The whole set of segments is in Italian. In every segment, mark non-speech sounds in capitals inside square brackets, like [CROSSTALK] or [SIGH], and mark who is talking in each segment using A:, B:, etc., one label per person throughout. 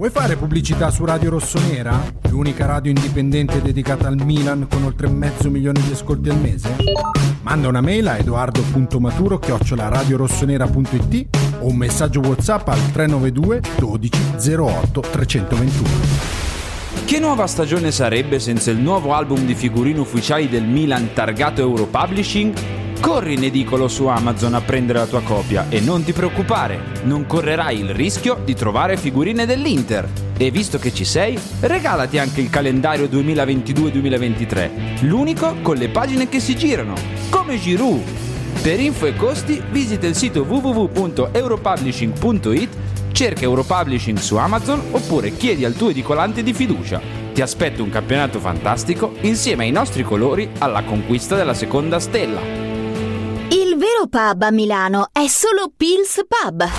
A: Vuoi fare pubblicità su Radio Rossonera? L'unica radio indipendente dedicata al Milan con oltre mezzo milione di ascolti al mese? Manda una mail a edoardo.maturo chiocciolaradiorossonera.it o un messaggio WhatsApp al 392 12 08 321.
B: Che nuova stagione sarebbe senza il nuovo album di figurine ufficiali del Milan targato Euro Publishing? Corri in edicolo su Amazon a prendere la tua copia e non ti preoccupare, non correrai il rischio di trovare figurine dell'Inter. E visto che ci sei, regalati anche il calendario 2022-2023, l'unico con le pagine che si girano, come Giroud. Per info e costi visita il sito www.europublishing.it, cerca Europublishing su Amazon oppure chiedi al tuo edicolante di fiducia. Ti aspetta un campionato fantastico insieme ai nostri colori alla conquista della seconda stella.
C: Vero pub a Milano è solo Pils Pub.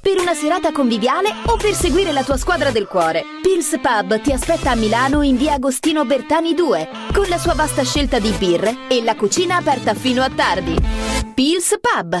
C: Per una serata conviviale o per seguire la tua squadra del cuore. Pils Pub ti aspetta a Milano in via Agostino Bertani 2, con la sua vasta scelta di birre e la cucina aperta fino a tardi. Pils Pub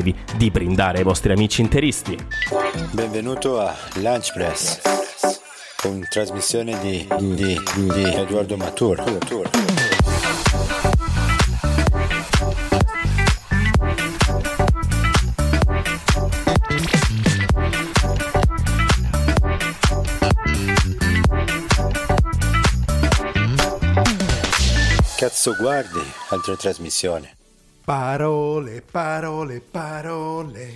D: dimenticatevi di brindare ai vostri amici interisti.
E: Benvenuto a Lunch Press con trasmissione di, di, di Edoardo Matur. Cazzo guardi altre trasmissioni?
F: Parole, parole, parole.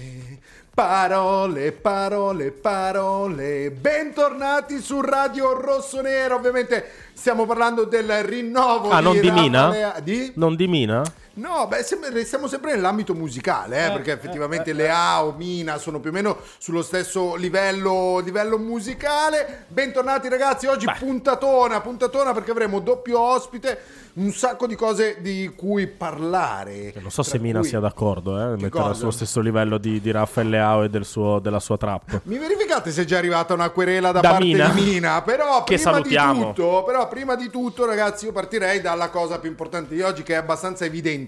F: Parole, parole, parole. Bentornati su Radio Rossonero. Ovviamente stiamo parlando del rinnovo
D: Ah,
F: di
D: non di Mina?
F: Di?
D: Non di Mina?
F: No, beh, sempre- siamo sempre nell'ambito musicale, eh, perché effettivamente Lea o Mina sono più o meno sullo stesso livello, livello musicale. Bentornati ragazzi, oggi puntatona, puntatona perché avremo doppio ospite, un sacco di cose di cui parlare.
D: Non so se Mina
F: cui-
D: sia d'accordo, eh, metterla
F: cosa?
D: sullo stesso livello di, di Raffaele Leao e del suo- della sua trap.
F: Mi verificate se è già arrivata una querela da,
D: Da
F: parte
D: Mina?
F: di Mina? Però
D: Che
F: prima
D: salutiamo.
F: di tutto, però prima di tutto, ragazzi, io partirei dalla cosa più importante di oggi, che è abbastanza evidente,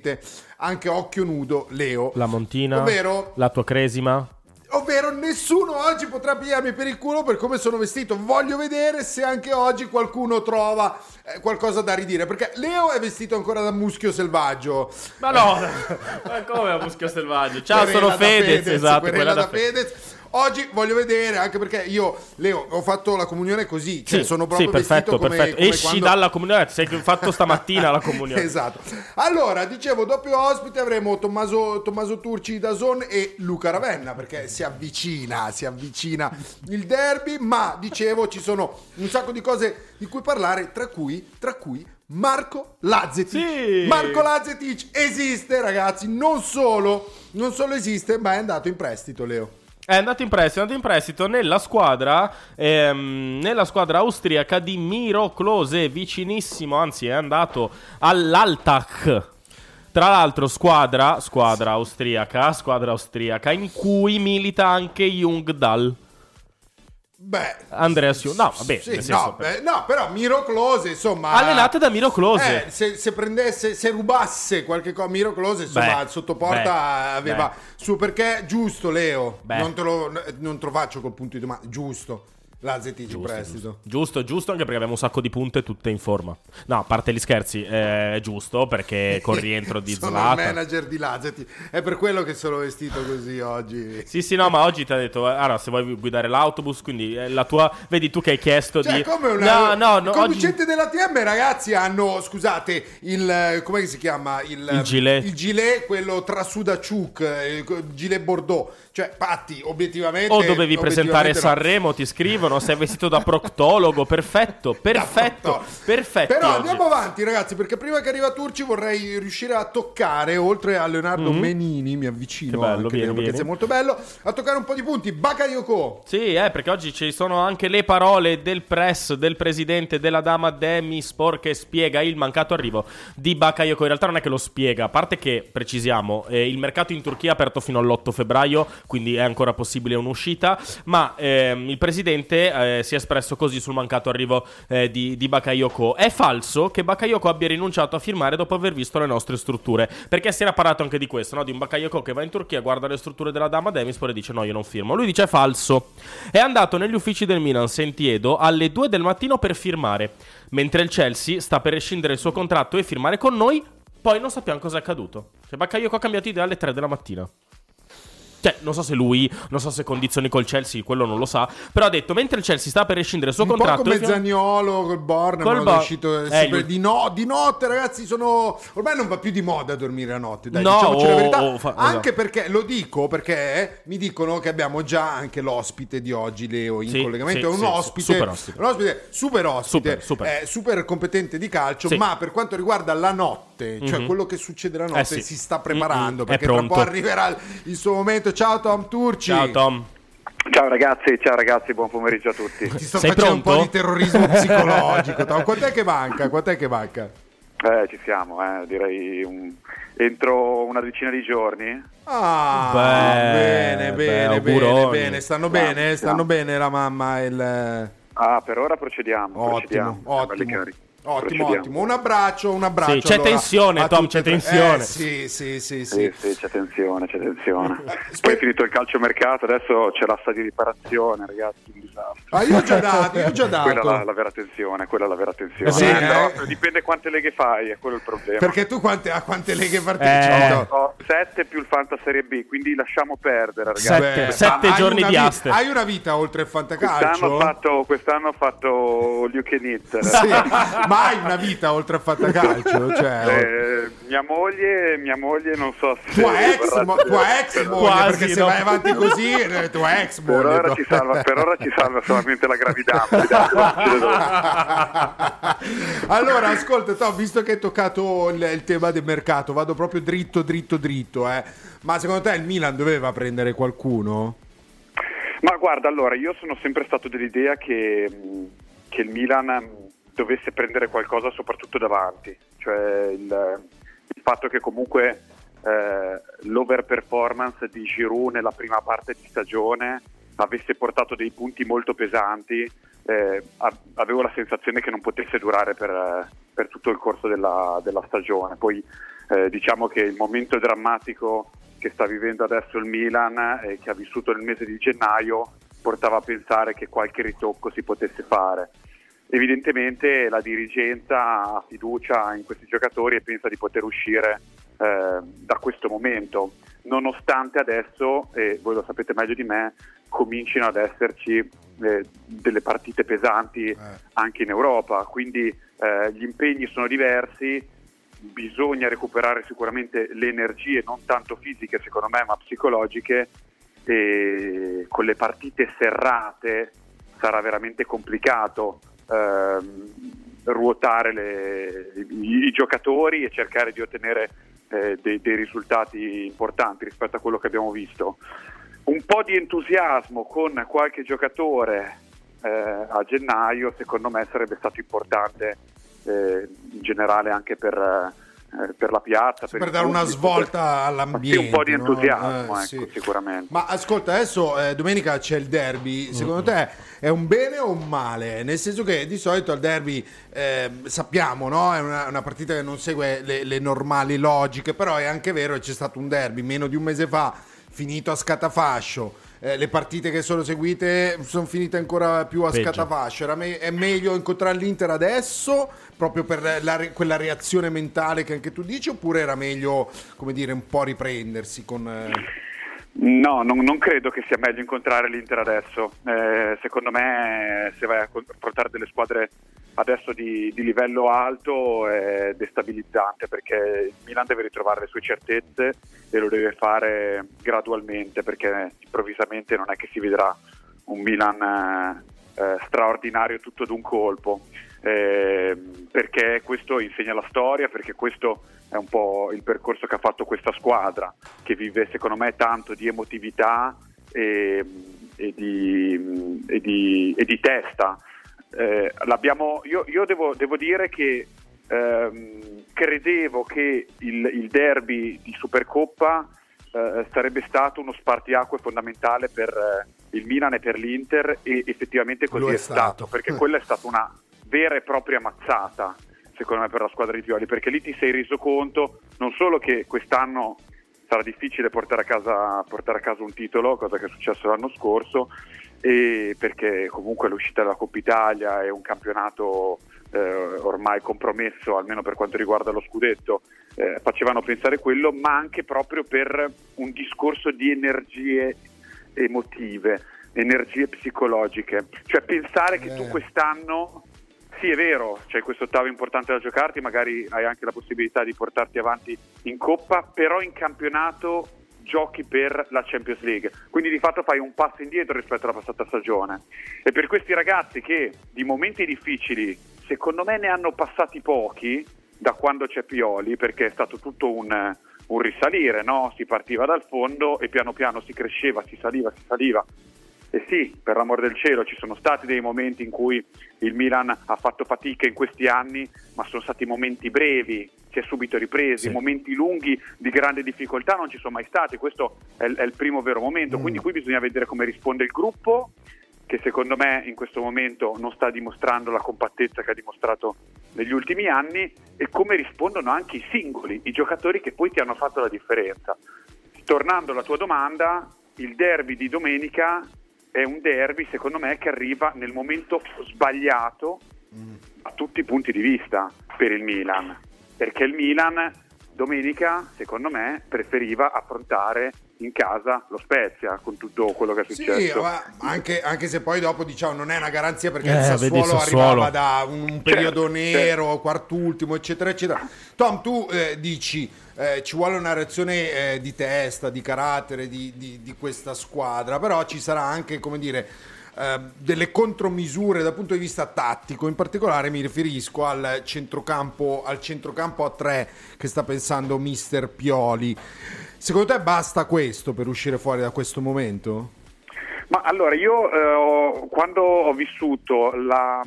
F: anche a occhio nudo, Leo.
D: La Montina,
F: Ovvero
D: la tua Cresima.
F: Ovvero nessuno oggi potrà pigliarmi per il culo per come sono vestito. Voglio vedere se anche oggi qualcuno trova eh, qualcosa da ridire. Perché Leo è vestito ancora da muschio selvaggio.
D: Ma no, [LAUGHS] ma come a muschio selvaggio? Ciao,
F: Querela
D: sono
F: da
D: Fedez, esatto, quella
F: da
D: da Fedez.
F: Fedez. Oggi voglio vedere, anche perché io, Leo, ho fatto la comunione così. Cioè,
D: Sì,
F: sono proprio
D: sì, perfetto,
F: come,
D: perfetto.
F: come
D: Esci
F: quando-
D: dalla comunione, sei fatto stamattina la comunione. [LAUGHS]
F: esatto. Allora, dicevo, doppio ospite avremo Tommaso, Tommaso Turci da Zon e Luca Ravenna, perché si avvicina, si avvicina il derby, ma dicevo, ci sono un sacco di cose di cui parlare, tra cui, tra cui Marco Lazzetic.
D: Sì.
F: Marco Lazzetic esiste, ragazzi, non solo, non solo esiste, ma è andato in prestito, Leo.
D: È andato in prestito, è andato in prestito nella squadra, ehm, nella squadra austriaca di Miro Klose, vicinissimo, anzi è andato all'Altach. Tra l'altro squadra, squadra austriaca, squadra austriaca in cui milita anche Jungdal.
F: Beh,
D: Andrea Siu. No, vabbè,
F: sì, no, beh, no, però Miro Close, insomma.
D: Allenate da Miro Close.
F: Eh, se, se prendesse, se rubasse qualche cosa, Miro Close, insomma,
D: Beh,
F: sotto porta
D: beh,
F: aveva
D: beh.
F: su perché giusto, Leo. Non te, lo, non te lo faccio col punto di domanda, giusto. La ZTG
D: Giusto,
F: prestito.
D: Giusto, giusto, anche perché abbiamo un sacco di punte tutte in forma. No, a parte gli scherzi, è giusto perché col rientro di [LAUGHS]
F: Sono il
D: Zlatan.
F: manager di Lazeti. È per quello che sono vestito così oggi.
D: Sì, sì, no, ma oggi ti ha detto, eh, allora, se vuoi guidare l'autobus, quindi eh, la tua, vedi tu che hai chiesto
F: Cioè,
D: di...
F: come una,
D: no, no, no,
F: i
D: oggi...
F: conducenti della TM, ragazzi, hanno, scusate, il, come si chiama? Il,
D: Il gilet.
F: Il gilet, quello tra Sudaciuk, il gilet Bordeaux. Cioè, Patti, obiettivamente...
D: O dovevi presentare
F: obiettivamente no.
D: Sanremo, ti scrivono, sei vestito da proctologo, perfetto, [LAUGHS] perfetto, perfetto.
F: Però
D: oggi.
F: andiamo avanti, ragazzi, perché prima che arriva Turci vorrei riuscire a toccare, oltre a Leonardo
D: Mhm.
F: Menini, mi avvicino
D: Che bello,
F: anche
D: vieni,
F: perché
D: vieni.
F: sei molto bello, a toccare un po' di punti. Bakayoko.
D: Sì, eh, perché oggi ci sono anche le parole del press, del presidente, della dama Demi Spor che spiega il mancato arrivo di Bakayoko. In realtà non è che lo spiega, a parte che, precisiamo, eh, il mercato in Turchia è aperto fino all'8 febbraio, quindi è ancora possibile un'uscita, ma ehm, il presidente eh, si è espresso così sul mancato arrivo eh, di, di Bakayoko. È falso che Bakayoko abbia rinunciato a firmare dopo aver visto le nostre strutture, perché si era parlato anche di questo, no? di un Bakayoko che va in Turchia, guarda le strutture della dama Demispor e dice no, io non firmo. Lui dice è falso. È andato negli uffici del Milan Sentiedo alle 2 del mattino per firmare, mentre il Chelsea sta per rescindere il suo contratto e firmare con noi, poi non sappiamo cosa è accaduto. Cioè Bakayoko ha cambiato idea alle 3 della mattina. Cioè, non so se lui, non so se condizioni col Chelsea, quello non lo sa. Però ha detto, mentre il Chelsea sta per rescindere il suo
F: Un po'
D: contratto...
F: come
D: e fir-
F: Zagnolo col Born,
D: Col
F: è
D: Bo-
F: uscito
D: Eh, gli-
F: di, no- di notte, ragazzi. Sono ormai non va più di moda dormire a notte. Dai,
D: No,
F: diciamoci la
D: o-
F: verità.
D: o fa-
F: anche
D: esatto.
F: perché lo dico perché mi dicono che abbiamo già anche l'ospite di oggi, Leo, in
D: Sì,
F: collegamento.
D: sì,
F: è un
D: sì,
F: ospite,
D: super ospite.
F: un ospite super ospite,
D: Super, super.
F: eh, super competente di calcio. Ma per quanto riguarda la notte, cioè
D: Mhm.
F: quello che succede la notte,
D: Eh sì.
F: si sta preparando
D: Mm-mm, è
F: perché tra un po' arriverà il- suo momento. Ciao, Tom Turci.
D: Ciao Tom.
G: Ciao ragazzi, ciao ragazzi, buon pomeriggio a tutti.
F: Ti sto
D: Sei
F: facendo un
D: pronto?
F: po' di terrorismo [LAUGHS] psicologico. Tom. Quant'è che manca? Quant'è che manca?
G: Eh, ci siamo, eh, direi un- entro una decina di giorni.
F: Ah,
D: Beh,
F: bene,
D: beh,
F: bene, bene, bene. Stanno
G: Siamo,
F: bene, stanno bene la mamma e il...
G: Ah, per ora procediamo.
F: Ottimo,
G: procediamo.
F: ottimo. Ottimo, ottimo. Un abbraccio, un abbraccio.
D: Sì, c'è
F: allora,
D: tensione, Tom, c'è tensione.
F: Eh, sì, sì, sì, sì.
G: Sì, sì, c'è tensione, c'è tensione. [LAUGHS] Poi è finito il calciomercato, adesso c'è l'asta di riparazione, ragazzi, un disastro.
F: Ah, io ho già dato, io ho già
G: Quella è
F: dato.
G: la, la vera tensione, quella è la vera tensione.
F: Sì,
G: Eh,
F: eh.
G: però dipende quante leghe fai, è quello il problema.
F: Perché tu quante, a quante leghe partecipi?
D: Eh.
F: No.
G: Ho 7 più il Fanta Serie B, quindi lasciamo perdere, ragazzi.
D: Sette, sette giorni di aste.
F: Hai una vita oltre il
G: Quest'anno
F: fantacalcio?
G: ho fatto, quest'anno ho fatto all you can eat.
F: Sì, [LAUGHS] ma hai una vita oltre il fantacalcio? [LAUGHS] Cioè,
G: Eh, mia moglie, mia moglie non so se
F: tua ex, mo- tua ex
G: però-
F: moglie,
D: Quasi,
F: perché se
D: no.
F: vai avanti così, [LAUGHS] eh, tua ex moglie.
G: per ora, ci salva, [LAUGHS] per ora ci salva solamente la gravidanza.
F: allora, ascolta, Tom, visto che hai toccato il, il tema del mercato, vado proprio dritto, dritto, dritto. Eh. Ma secondo te il Milan doveva prendere qualcuno?
G: Ma guarda, allora, io sono sempre stato dell'idea che, che il Milan dovesse prendere qualcosa soprattutto davanti, cioè il, il fatto che comunque eh, l'overperformance di Giroud nella prima parte di stagione avesse portato dei punti molto pesanti, eh, avevo la sensazione che non potesse durare per, eh, per tutto il corso della, della stagione. Poi eh, diciamo che il momento drammatico che sta vivendo adesso il Milan e che ha vissuto nel mese di gennaio portava a pensare che qualche ritocco si potesse fare. Evidentemente la dirigenza ha fiducia in questi giocatori e pensa di poter uscire eh, da questo momento, nonostante adesso, e voi lo sapete meglio di me, comincino ad esserci eh, delle partite pesanti anche in Europa, quindi eh, gli impegni sono diversi, bisogna recuperare sicuramente le energie non tanto fisiche secondo me ma psicologiche e con le partite serrate sarà veramente complicato ruotare le- i, i giocatori e cercare di ottenere eh, dei, dei risultati importanti rispetto a quello che abbiamo visto. Un po' di entusiasmo con qualche giocatore eh, a gennaio secondo me sarebbe stato importante eh, in generale anche per, per la piazza.
F: per
G: il
F: dare una svolta
G: per-
F: all'ambiente.
G: Sì, un po' di
F: no?
G: entusiasmo,
F: Eh,
G: ecco,
F: sì.
G: sicuramente.
F: Ma ascolta, adesso eh, domenica c'è il derby. Secondo te è un bene o un male? Nel senso che di solito al derby eh, sappiamo, no? È una, una partita che non segue le, le normali logiche, però è anche vero che c'è stato un derby meno di un mese fa, finito a scatafascio. Eh, le partite che sono seguite sono finite ancora più a
H: Peggio.
F: Era me- è meglio incontrare l'Inter adesso, proprio per la re- quella reazione mentale che anche tu dici, oppure era meglio, come dire, un po' riprendersi con... eh,
G: No, non, non credo che sia meglio incontrare l'Inter adesso. Eh, secondo me, se vai a affrontare delle squadre adesso di, di livello alto è destabilizzante perché il Milan deve ritrovare le sue certezze e lo deve fare gradualmente perché improvvisamente non è che si vedrà un Milan eh, eh, straordinario tutto d'un colpo. Eh, perché questo insegna la storia, perché questo è un po' il percorso che ha fatto questa squadra, che vive secondo me tanto di emotività e, e di, e di- e di testa. Eh, l'abbiamo- io io devo, devo dire che ehm, credevo che il, il derby di Supercoppa eh, sarebbe stato uno spartiacque fondamentale per eh, il Milan e per l'Inter e effettivamente così è,
F: è
G: stato,
F: stato.
G: perché quella è stata una vera e propria mazzata secondo me per la squadra di Pioli perché lì ti sei reso conto non solo che quest'anno sarà difficile portare a casa, portare a casa un titolo, cosa che è successo l'anno scorso, perché comunque l'uscita dalla Coppa Italia è un campionato eh, ormai compromesso, almeno per quanto riguarda lo scudetto, eh, facevano pensare quello, ma anche proprio per un discorso di energie emotive, energie psicologiche, cioè pensare che tu
F: Eh.
G: quest'anno sì, è vero, c'è questo ottavo importante da giocarti, magari hai anche la possibilità di portarti avanti in coppa, però in campionato giochi per la Champions League. Quindi di fatto fai un passo indietro rispetto alla passata stagione. E per questi ragazzi che di momenti difficili, secondo me ne hanno passati pochi da quando c'è Pioli, perché è stato tutto un, un risalire, no? Si partiva dal fondo e piano piano si cresceva, si saliva, si saliva. E sì, per l'amor del cielo, ci sono stati dei momenti in cui il Milan ha fatto fatica in questi anni, ma sono stati momenti brevi, si è subito ripresi,
H: Sì.
G: momenti lunghi di grande difficoltà non ci sono mai stati, questo è, è il primo vero momento, quindi qui bisogna vedere come risponde il gruppo, che secondo me in questo momento non sta dimostrando la compattezza che ha dimostrato negli ultimi anni, e come rispondono anche i singoli, i giocatori che poi ti hanno fatto la differenza. Tornando alla tua domanda, il derby di domenica è un derby, secondo me, che arriva nel momento sbagliato a tutti i punti di vista per il Milan. Perché il Milan domenica, secondo me, preferiva affrontare in casa lo Spezia con tutto quello che è
F: Sì,
G: successo.
F: ma anche, anche se poi dopo diciamo non è una garanzia perché
H: Eh,
F: il
H: vedi
F: Sassuolo
H: Sassuolo.
F: arrivava da un periodo
G: Certo,
F: nero, quartultimo, eccetera, eccetera. Tom, tu eh, dici eh, ci vuole una reazione eh, di testa, di carattere di, di- di questa squadra, però ci sarà anche, come dire, eh, delle contromisure dal punto di vista tattico. In particolare mi riferisco al centrocampo, al centrocampo a tre che sta pensando mister Pioli. Secondo te basta questo per uscire fuori da questo momento?
G: Ma allora, io eh, quando ho vissuto la,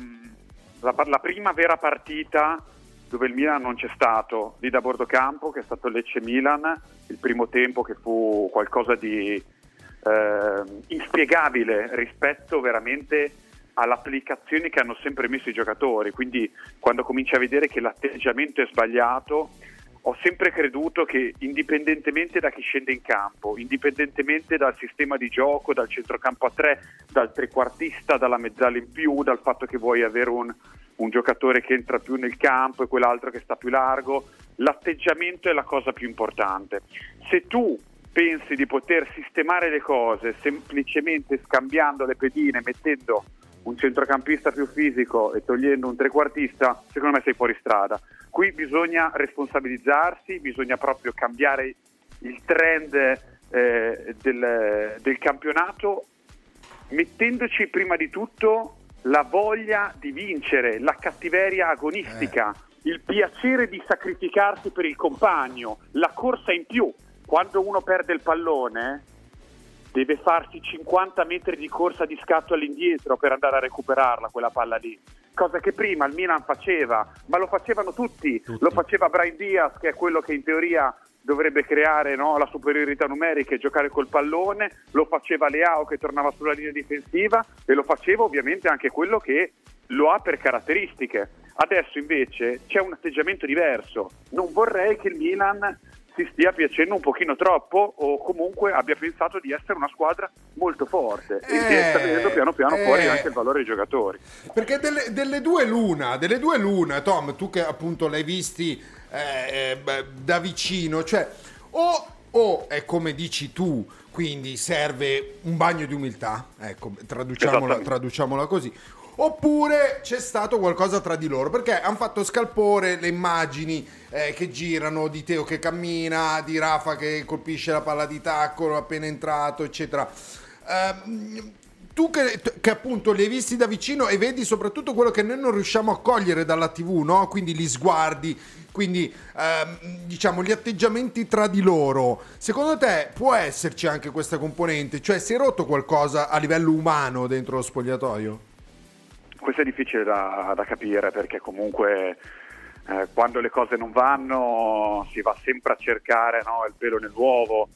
G: la- la prima vera partita dove il Milan non c'è stato, lì da bordo campo, che è stato Lecce-Milan, il primo tempo che fu qualcosa di eh, inspiegabile rispetto veramente alle applicazioni che hanno sempre messo i giocatori, quindi quando cominci a vedere che l'atteggiamento è sbagliato, ho sempre creduto che indipendentemente da chi scende in campo, indipendentemente dal sistema di gioco, dal centrocampo a tre, dal trequartista, dalla mezzala in più, dal fatto che vuoi avere un, un giocatore che entra più nel campo e quell'altro che sta più largo, l'atteggiamento è la cosa più importante. Se tu pensi di poter sistemare le cose semplicemente scambiando le pedine, mettendo un centrocampista più fisico e togliendo un trequartista, secondo me sei fuori strada. Qui bisogna responsabilizzarsi, bisogna proprio cambiare il trend eh, del, del campionato mettendoci prima di tutto la voglia di vincere, la cattiveria agonistica, il piacere di sacrificarsi per il compagno, la corsa in più. Quando uno perde il pallone, deve farsi 50 metri di corsa di scatto all'indietro per andare a recuperarla quella palla lì. Cosa che prima il Milan faceva, ma lo facevano tutti. Lo faceva Brian Diaz, che è quello che in teoria dovrebbe creare no, la superiorità numerica e giocare col pallone, lo faceva Leao che tornava sulla linea difensiva e lo faceva ovviamente anche quello che lo ha per caratteristiche. Adesso invece c'è un atteggiamento diverso. Non vorrei che il Milan si stia piacendo un pochino troppo o comunque abbia pensato di essere una squadra molto forte e che sta venendo piano piano
F: eh.
G: fuori anche il valore dei giocatori.
F: Perché delle, delle due l'una, delle due l'una, Tom, tu che appunto l'hai visti eh, beh, da vicino, cioè o, o è come dici tu, quindi serve un bagno di umiltà, ecco, traduciamola, traduciamola così. Oppure c'è stato qualcosa tra di loro perché hanno fatto scalpore le immagini eh, che girano di Teo che cammina, di Rafa che colpisce la palla di tacco appena entrato, eccetera. Ehm, tu che, che appunto li hai visti da vicino e vedi soprattutto quello che noi non riusciamo a cogliere dalla TV, no? Quindi gli sguardi, quindi ehm, diciamo gli atteggiamenti tra di loro. Secondo te può esserci anche questa componente? Cioè si è rotto qualcosa a livello umano dentro lo spogliatoio?
G: Questo è difficile da, da capire perché comunque eh, quando le cose non vanno si va sempre a cercare no, il pelo nell'uovo,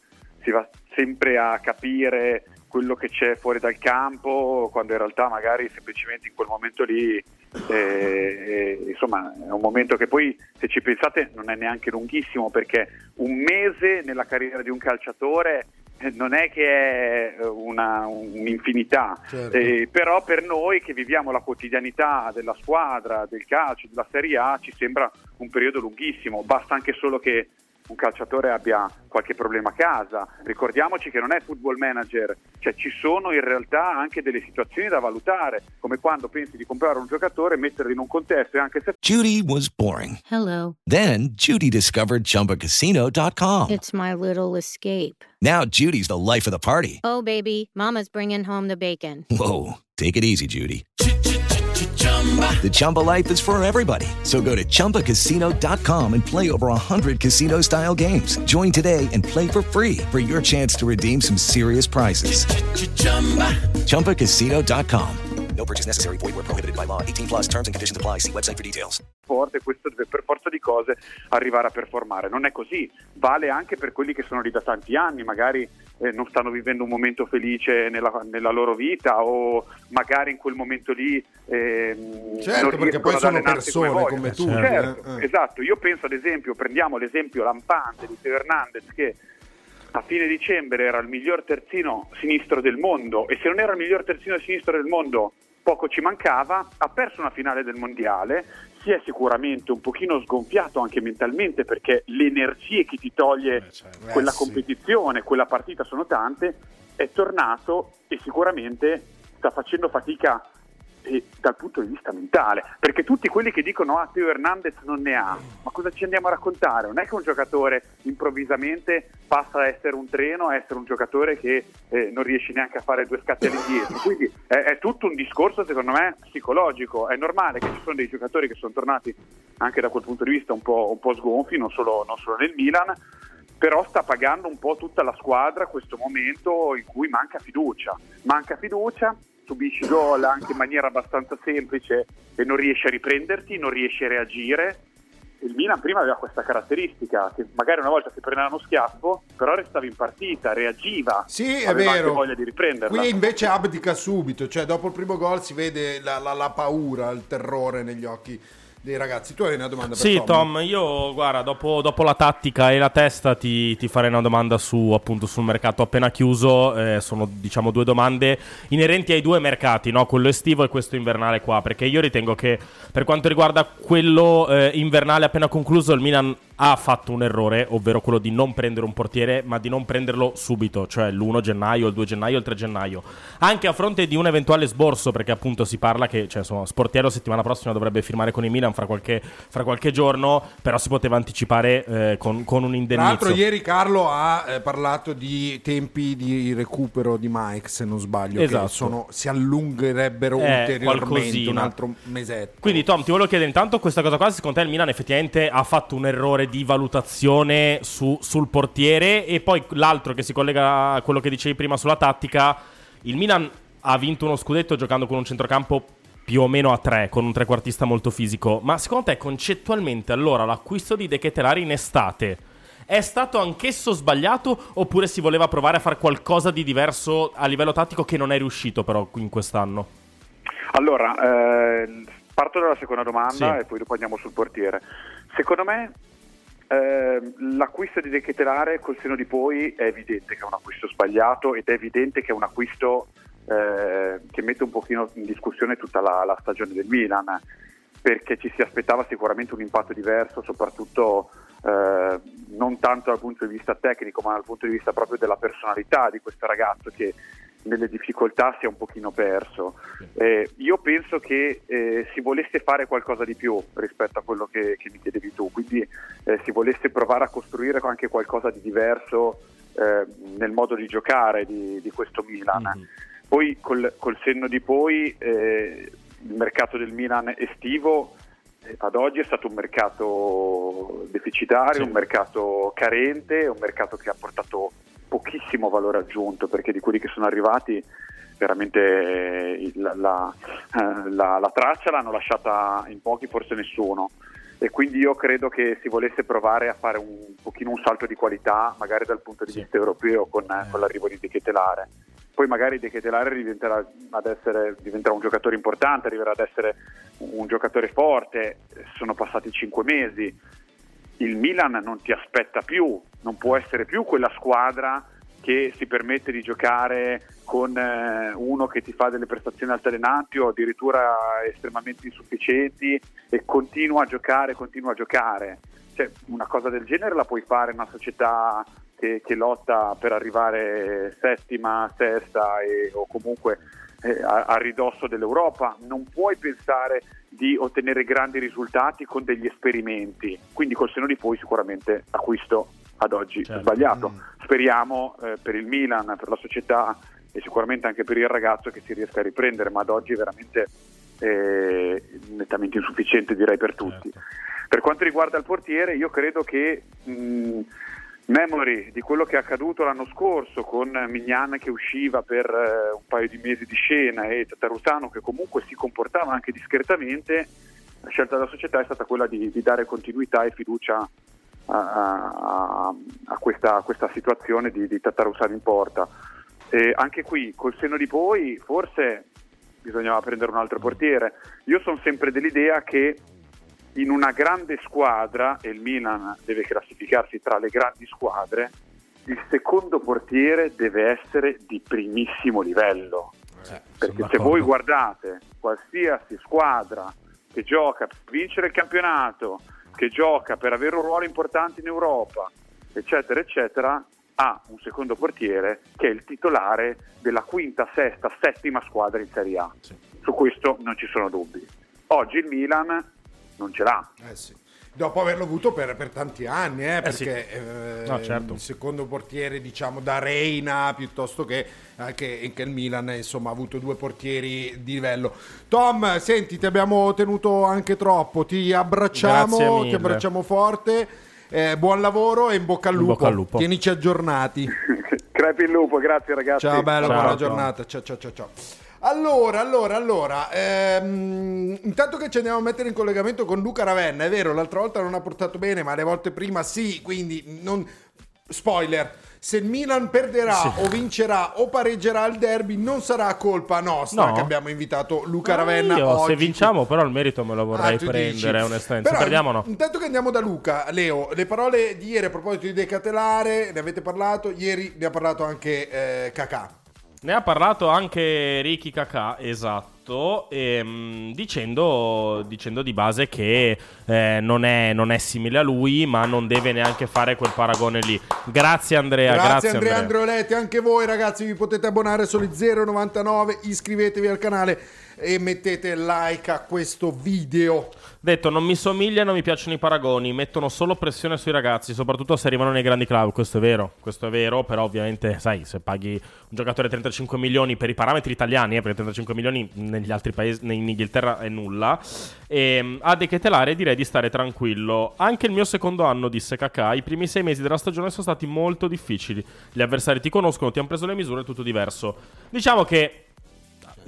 G: si va sempre a capire quello che c'è fuori dal campo, quando in realtà magari semplicemente in quel momento lì, eh, eh, insomma, è un momento che poi, se ci pensate, non è neanche lunghissimo, perché un mese nella carriera di un calciatore non è che è eh, una, un'infinità,
F: Certo.
G: Eh, però per noi che viviamo la quotidianità della squadra, del calcio, della Serie A, ci sembra un periodo lunghissimo, basta anche solo che un calciatore abbia qualche problema a casa. Ricordiamoci che non è football manager, cioè ci sono in realtà anche delle situazioni da valutare, come quando pensi di comprare un giocatore, metterlo in un contesto e anche se
I: Judy was boring.
J: Hello.
I: Then Judy discovered ChumbaCasino.com.
J: It's my little escape.
I: Now Judy's the life of the party.
J: Oh, baby, Mama's bringing home the bacon.
I: Whoa, take it easy, Judy. The Chumba life is for everybody. So go to ChumbaCasino.com and play over 100 casino style games. Join today and play for free for your chance to redeem some serious prizes. ChumbaCasino.com.
K: No purchase necessary. Void where prohibited by law. 18 plus terms and conditions apply. See website for details.
G: forte, questo deve per forza di cose arrivare a performare. Non è così, vale anche per quelli che sono lì da tanti anni, magari eh, non stanno vivendo un momento felice nella, nella loro vita o magari in quel momento lì ehm,
F: Certo,
G: non
F: perché poi sono
G: come
F: persone
G: vogliono.
F: come tu,
G: Certo,
F: eh, eh.
G: esatto. Io penso ad esempio, prendiamo l'esempio lampante di Teo Hernandez che a fine dicembre era il miglior terzino sinistro del mondo e se non era il miglior terzino sinistro del mondo poco ci mancava, ha perso una finale del mondiale, si è sicuramente un pochino sgonfiato anche mentalmente perché le energie che ti toglie quella
F: sì.
G: competizione, quella partita sono tante, è tornato e sicuramente sta facendo fatica eh, dal punto di vista mentale, perché tutti quelli che dicono ah Teo Hernandez non ne ha, ma cosa ci andiamo a raccontare? Non è che un giocatore improvvisamente passa a essere un treno, a essere un giocatore che eh, non riesce neanche a fare due scatti all'indietro, quindi è, è tutto un discorso secondo me psicologico, è normale che ci sono dei giocatori che sono tornati anche da quel punto di vista un po', un po' sgonfi, non solo, non solo nel Milan, però sta pagando un po' tutta la squadra questo momento in cui manca fiducia. Manca fiducia, subisci gol anche in maniera abbastanza semplice e non riesci a riprenderti, non riesci a reagire. Il Milan prima aveva questa caratteristica, che magari una volta si prendeva uno schiaffo, però restava in partita, reagiva,
F: Sì, è
G: aveva
F: vero.
G: voglia di riprenderla.
F: Qui invece abdica subito, cioè dopo il primo gol si vede la, la- la paura, il terrore negli occhi dei ragazzi. Tu hai una domanda per
H: Sì,
F: Tom?
H: Tom, io guarda, dopo, dopo la tattica e la testa ti, ti farei una domanda su, appunto, sul mercato appena chiuso. Eh, sono diciamo due domande inerenti ai due mercati, no? quello estivo e questo invernale qua. Perché io ritengo che per quanto riguarda quello eh, invernale appena concluso, il Milan ha fatto un errore, ovvero quello di non prendere un portiere, ma di non prenderlo subito, cioè l'1 gennaio, il 2 gennaio, il 3 gennaio. Anche a fronte di un eventuale sborso, perché appunto si parla che cioè, insomma, Sportiero settimana prossima dovrebbe firmare con il Milan fra qualche, fra qualche giorno, però si poteva anticipare eh, con, con un
F: Tra
H: indennizzo.
F: l'altro ieri Carlo ha eh, parlato di tempi di recupero di Mike, se non sbaglio,
H: Esatto.
F: che sono- si allungherebbero
H: Eh,
F: ulteriormente
H: qualcosina.
F: un altro mesetto.
H: Quindi Tom, ti volevo chiedere intanto questa cosa qua, secondo te il Milan effettivamente ha fatto un errore
D: parole di valutazione su- sul portiere e poi l'altro che si collega a quello che dicevi prima sulla tattica, il Milan ha vinto uno scudetto giocando con un centrocampo più o meno a tre, con un trequartista molto fisico, ma secondo te concettualmente allora l'acquisto di De Ketelare in estate è stato anch'esso sbagliato oppure si voleva provare a fare qualcosa di diverso a livello tattico che non è riuscito però in quest'anno?
G: Allora, eh, parto dalla seconda domanda
D: Sì.
G: e poi dopo andiamo sul portiere. Secondo me eh, l'acquisto di De col seno di poi è evidente che è un acquisto sbagliato ed è evidente che è un acquisto eh, che mette un pochino in discussione tutta la, la stagione del Milan perché ci si aspettava sicuramente un impatto diverso, soprattutto eh, non tanto dal punto di vista tecnico, ma dal punto di vista proprio della personalità di questo ragazzo che nelle difficoltà si è un pochino perso. Eh, io penso che eh, si volesse fare qualcosa di più rispetto a quello che, che mi chiedevi tu, quindi eh, si volesse provare a costruire anche qualcosa di diverso eh, nel modo di giocare di, di questo Milan. Poi col, col senno di poi eh, il mercato del Milan estivo eh, ad oggi è stato un mercato deficitario, un mercato carente, un mercato che ha portato pochissimo valore aggiunto perché di quelli che sono arrivati veramente eh, la, la- eh, la- la traccia l'hanno lasciata in pochi, forse nessuno. E quindi io credo che si volesse provare a fare un pochino un salto di qualità, magari dal punto di vista europeo, con, con l'arrivo di De Ketelare. Poi magari De Ketelare diventerà, ad essere, diventerà un giocatore importante, arriverà ad essere un giocatore forte. Sono passati cinque mesi, il Milan non ti aspetta più, non può essere più quella squadra che si permette di giocare con eh, uno che ti fa delle prestazioni altalenanti o addirittura estremamente insufficienti e continua a giocare, continua a giocare. Cioè, una cosa del genere la puoi fare in una società che, che lotta per arrivare settima, sesta e- o comunque eh, a, a ridosso dell'Europa. Non puoi pensare di ottenere grandi risultati con degli esperimenti. Quindi col seno di poi sicuramente acquisto ad oggi sbagliato. Speriamo eh, per il Milan, per la società e sicuramente anche per il ragazzo che si riesca a riprendere, ma ad oggi è veramente eh, nettamente insufficiente direi per tutti. Per quanto riguarda il portiere, io credo che mh, memory di quello che è accaduto l'anno scorso con Mignan che usciva per eh, un paio di mesi di scena e Tatarusano che comunque si comportava anche discretamente, la scelta della società è stata quella di, di dare continuità e fiducia a, a- a questa, a questa situazione di, di Tatarusano in porta. E anche qui, col seno di poi, forse bisognava prendere un altro portiere. Io sono sempre dell'idea che in una grande squadra, e il Milan deve classificarsi tra le grandi squadre, il secondo portiere deve essere di primissimo livello. Perché se voi guardate qualsiasi squadra che gioca per vincere il campionato, che gioca per avere un ruolo importante in Europa, eccetera, eccetera, ha un secondo portiere che è il titolare della quinta, sesta, settima squadra in Serie A. Su questo non ci sono dubbi. Oggi il Milan non ce l'ha.
F: Eh sì. Dopo averlo avuto per, per tanti anni, eh,
D: sì.
F: perché eh,
D: No, certo.
F: il secondo portiere, diciamo, da Reina, piuttosto che anche, anche il Milan, eh, insomma, ha avuto due portieri di livello. Tom, senti, ti abbiamo tenuto anche troppo, ti abbracciamo, ti abbracciamo forte, eh, buon lavoro e in bocca al
D: In
F: lupo.
D: bocca al lupo.
F: Tienici aggiornati. [LAUGHS]
G: Crepi il lupo, grazie ragazzi.
F: Ciao bello,
D: Ciao,
F: buona
D: ciao.
F: giornata. Ciao ciao ciao ciao. Allora, allora, allora, ehm, intanto che ci andiamo a mettere in collegamento con Luca Ravenna, è vero, l'altra volta non ha portato bene, ma le volte prima sì, quindi non... Spoiler, se il Milan perderà o vincerà o pareggerà il derby non sarà colpa nostra
D: No.
F: che abbiamo invitato Luca
D: Ah,
F: Ravenna
D: io,
F: oggi.
D: se vinciamo, però il merito me lo vorrei
F: Ah,
D: prendere,
F: dici.
D: onestamente.
F: Però,
D: perdiamo, no.
F: Intanto che andiamo da Luca, Leo, le parole di ieri a proposito di Decatelare, ne avete parlato, ieri ne ha parlato anche eh, Kakà.
D: Ne ha parlato anche Ricky Kakà, esatto, ehm, dicendo, dicendo di base che eh, non, è, non è simile a lui, ma non deve neanche fare quel paragone lì. Grazie Andrea,
F: Grazie,
D: grazie,
F: Andrea
D: Andrea.
F: Andreoletti, anche voi ragazzi vi potete abbonare solo 0,99, iscrivetevi al canale e mettete like a questo video.
D: Detto, non mi somiglia, non mi piacciono i paragoni, mettono solo pressione sui ragazzi, soprattutto se arrivano nei grandi club, questo è vero, questo è vero, però ovviamente, sai, se paghi un giocatore 35 milioni per i parametri italiani, eh, perché 35 milioni negli altri paesi, in Inghilterra è nulla. E, a De Ketelare direi di stare tranquillo. Anche il mio secondo anno, disse Kakà, i primi sei mesi della stagione sono stati molto difficili. Gli avversari ti conoscono, ti hanno preso le misure, è tutto diverso. Diciamo che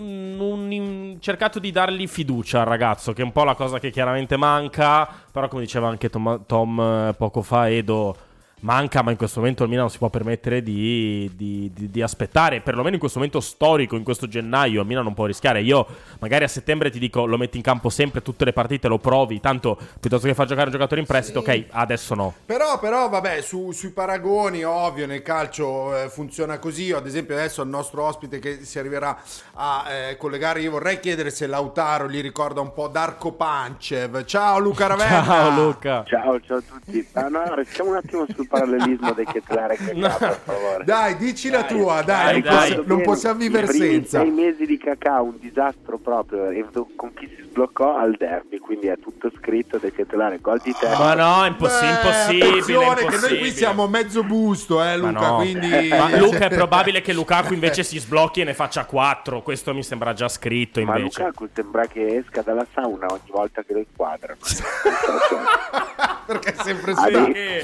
D: mm, un- in- cercato di dargli fiducia al ragazzo, che è un po' la cosa che chiaramente manca. Però, come diceva anche Tom, Tom, eh, poco fa, Edo. Manca, ma in questo momento il Milan non si può permettere di, di- di- di aspettare. Perlomeno in questo momento storico, in questo gennaio, il Milan non può rischiare. Io magari a settembre ti dico lo metti in campo sempre, tutte le partite, lo provi. Tanto piuttosto che far giocare un giocatore in prestito, ok, adesso no.
F: Però, però, vabbè, su- sui paragoni, ovvio, nel calcio eh, funziona così. Ad esempio, adesso al nostro ospite che si arriverà a eh, collegare, io vorrei chiedere se Lautaro gli ricorda un po' Darko Pancev. Ciao Luca [LAUGHS] Ravenna.
D: Ciao Luca.
L: Ciao, ciao a tutti. Ah, no, restiamo un attimo sul parallelismo dei Ketlare che [LAUGHS] per favore.
F: Dai, dici la tua, dai, non,
L: Ricordo
F: possi- non possiamo vivere senza.
L: sei mesi di cacao, un disastro proprio. E con chi si sbloccò al derby, quindi è tutto scritto del Ketlare, gol di te.
D: Ma no, è impossi-
F: Beh,
D: impossibile.
F: attenzione, che noi
D: impossibile.
F: qui siamo mezzo busto, eh,
D: Ma
F: Luca.
D: no.
F: Quindi...
D: Ma Luca è probabile che Lukaku invece si sblocchi e ne faccia 4. Questo mi sembra già scritto
L: Ma
D: invece.
L: Lukaku sembra che esca dalla sauna ogni volta che lo inquadra. [LAUGHS] [LAUGHS]
F: Perché è sempre
L: Ha
F: sudato.
L: dei,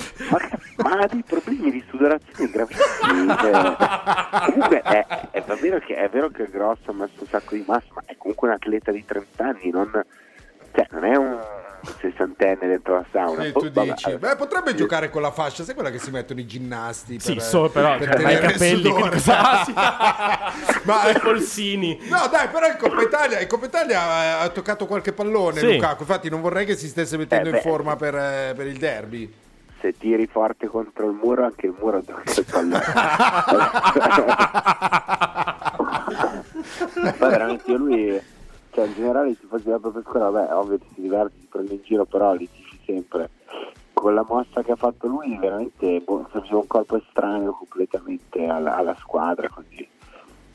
L: ma, ha dei problemi di sudorazione gravissimi. cioè. comunque è, è vero che, è vero che il grosso ha messo un sacco di massa, ma è comunque un atleta di 30 anni, non, cioè, non è un sessantenne dentro la sauna.
F: Sì,
L: Poi,
F: tu
L: vabbè,
F: dici,
L: allora,
F: beh, potrebbe giocare con la fascia, sai quella che si mettono i ginnasti per,
D: Sì, so, però,
F: per
D: cioè, ma i capelli che cosa- sì. [LAUGHS]
F: Ma
D: I polsini.
F: No, dai, però il Coppa Italia, il Coppa Italia ha, ha toccato qualche pallone,
D: Sì.
F: Lukaku. Infatti, non vorrei che si stesse mettendo
L: Eh,
F: in forma per, eh, per il derby.
L: Se tiri forte contro il muro, anche il muro tocca il pallone. Poi veramente lui, cioè in generale i tifosi della propria squadra, vabbè, ovvio che si diverti, si prende in giro, però li tifi sempre. Con la mossa che ha fatto lui, veramente boh, faceva un colpo estraneo completamente alla, alla squadra, così.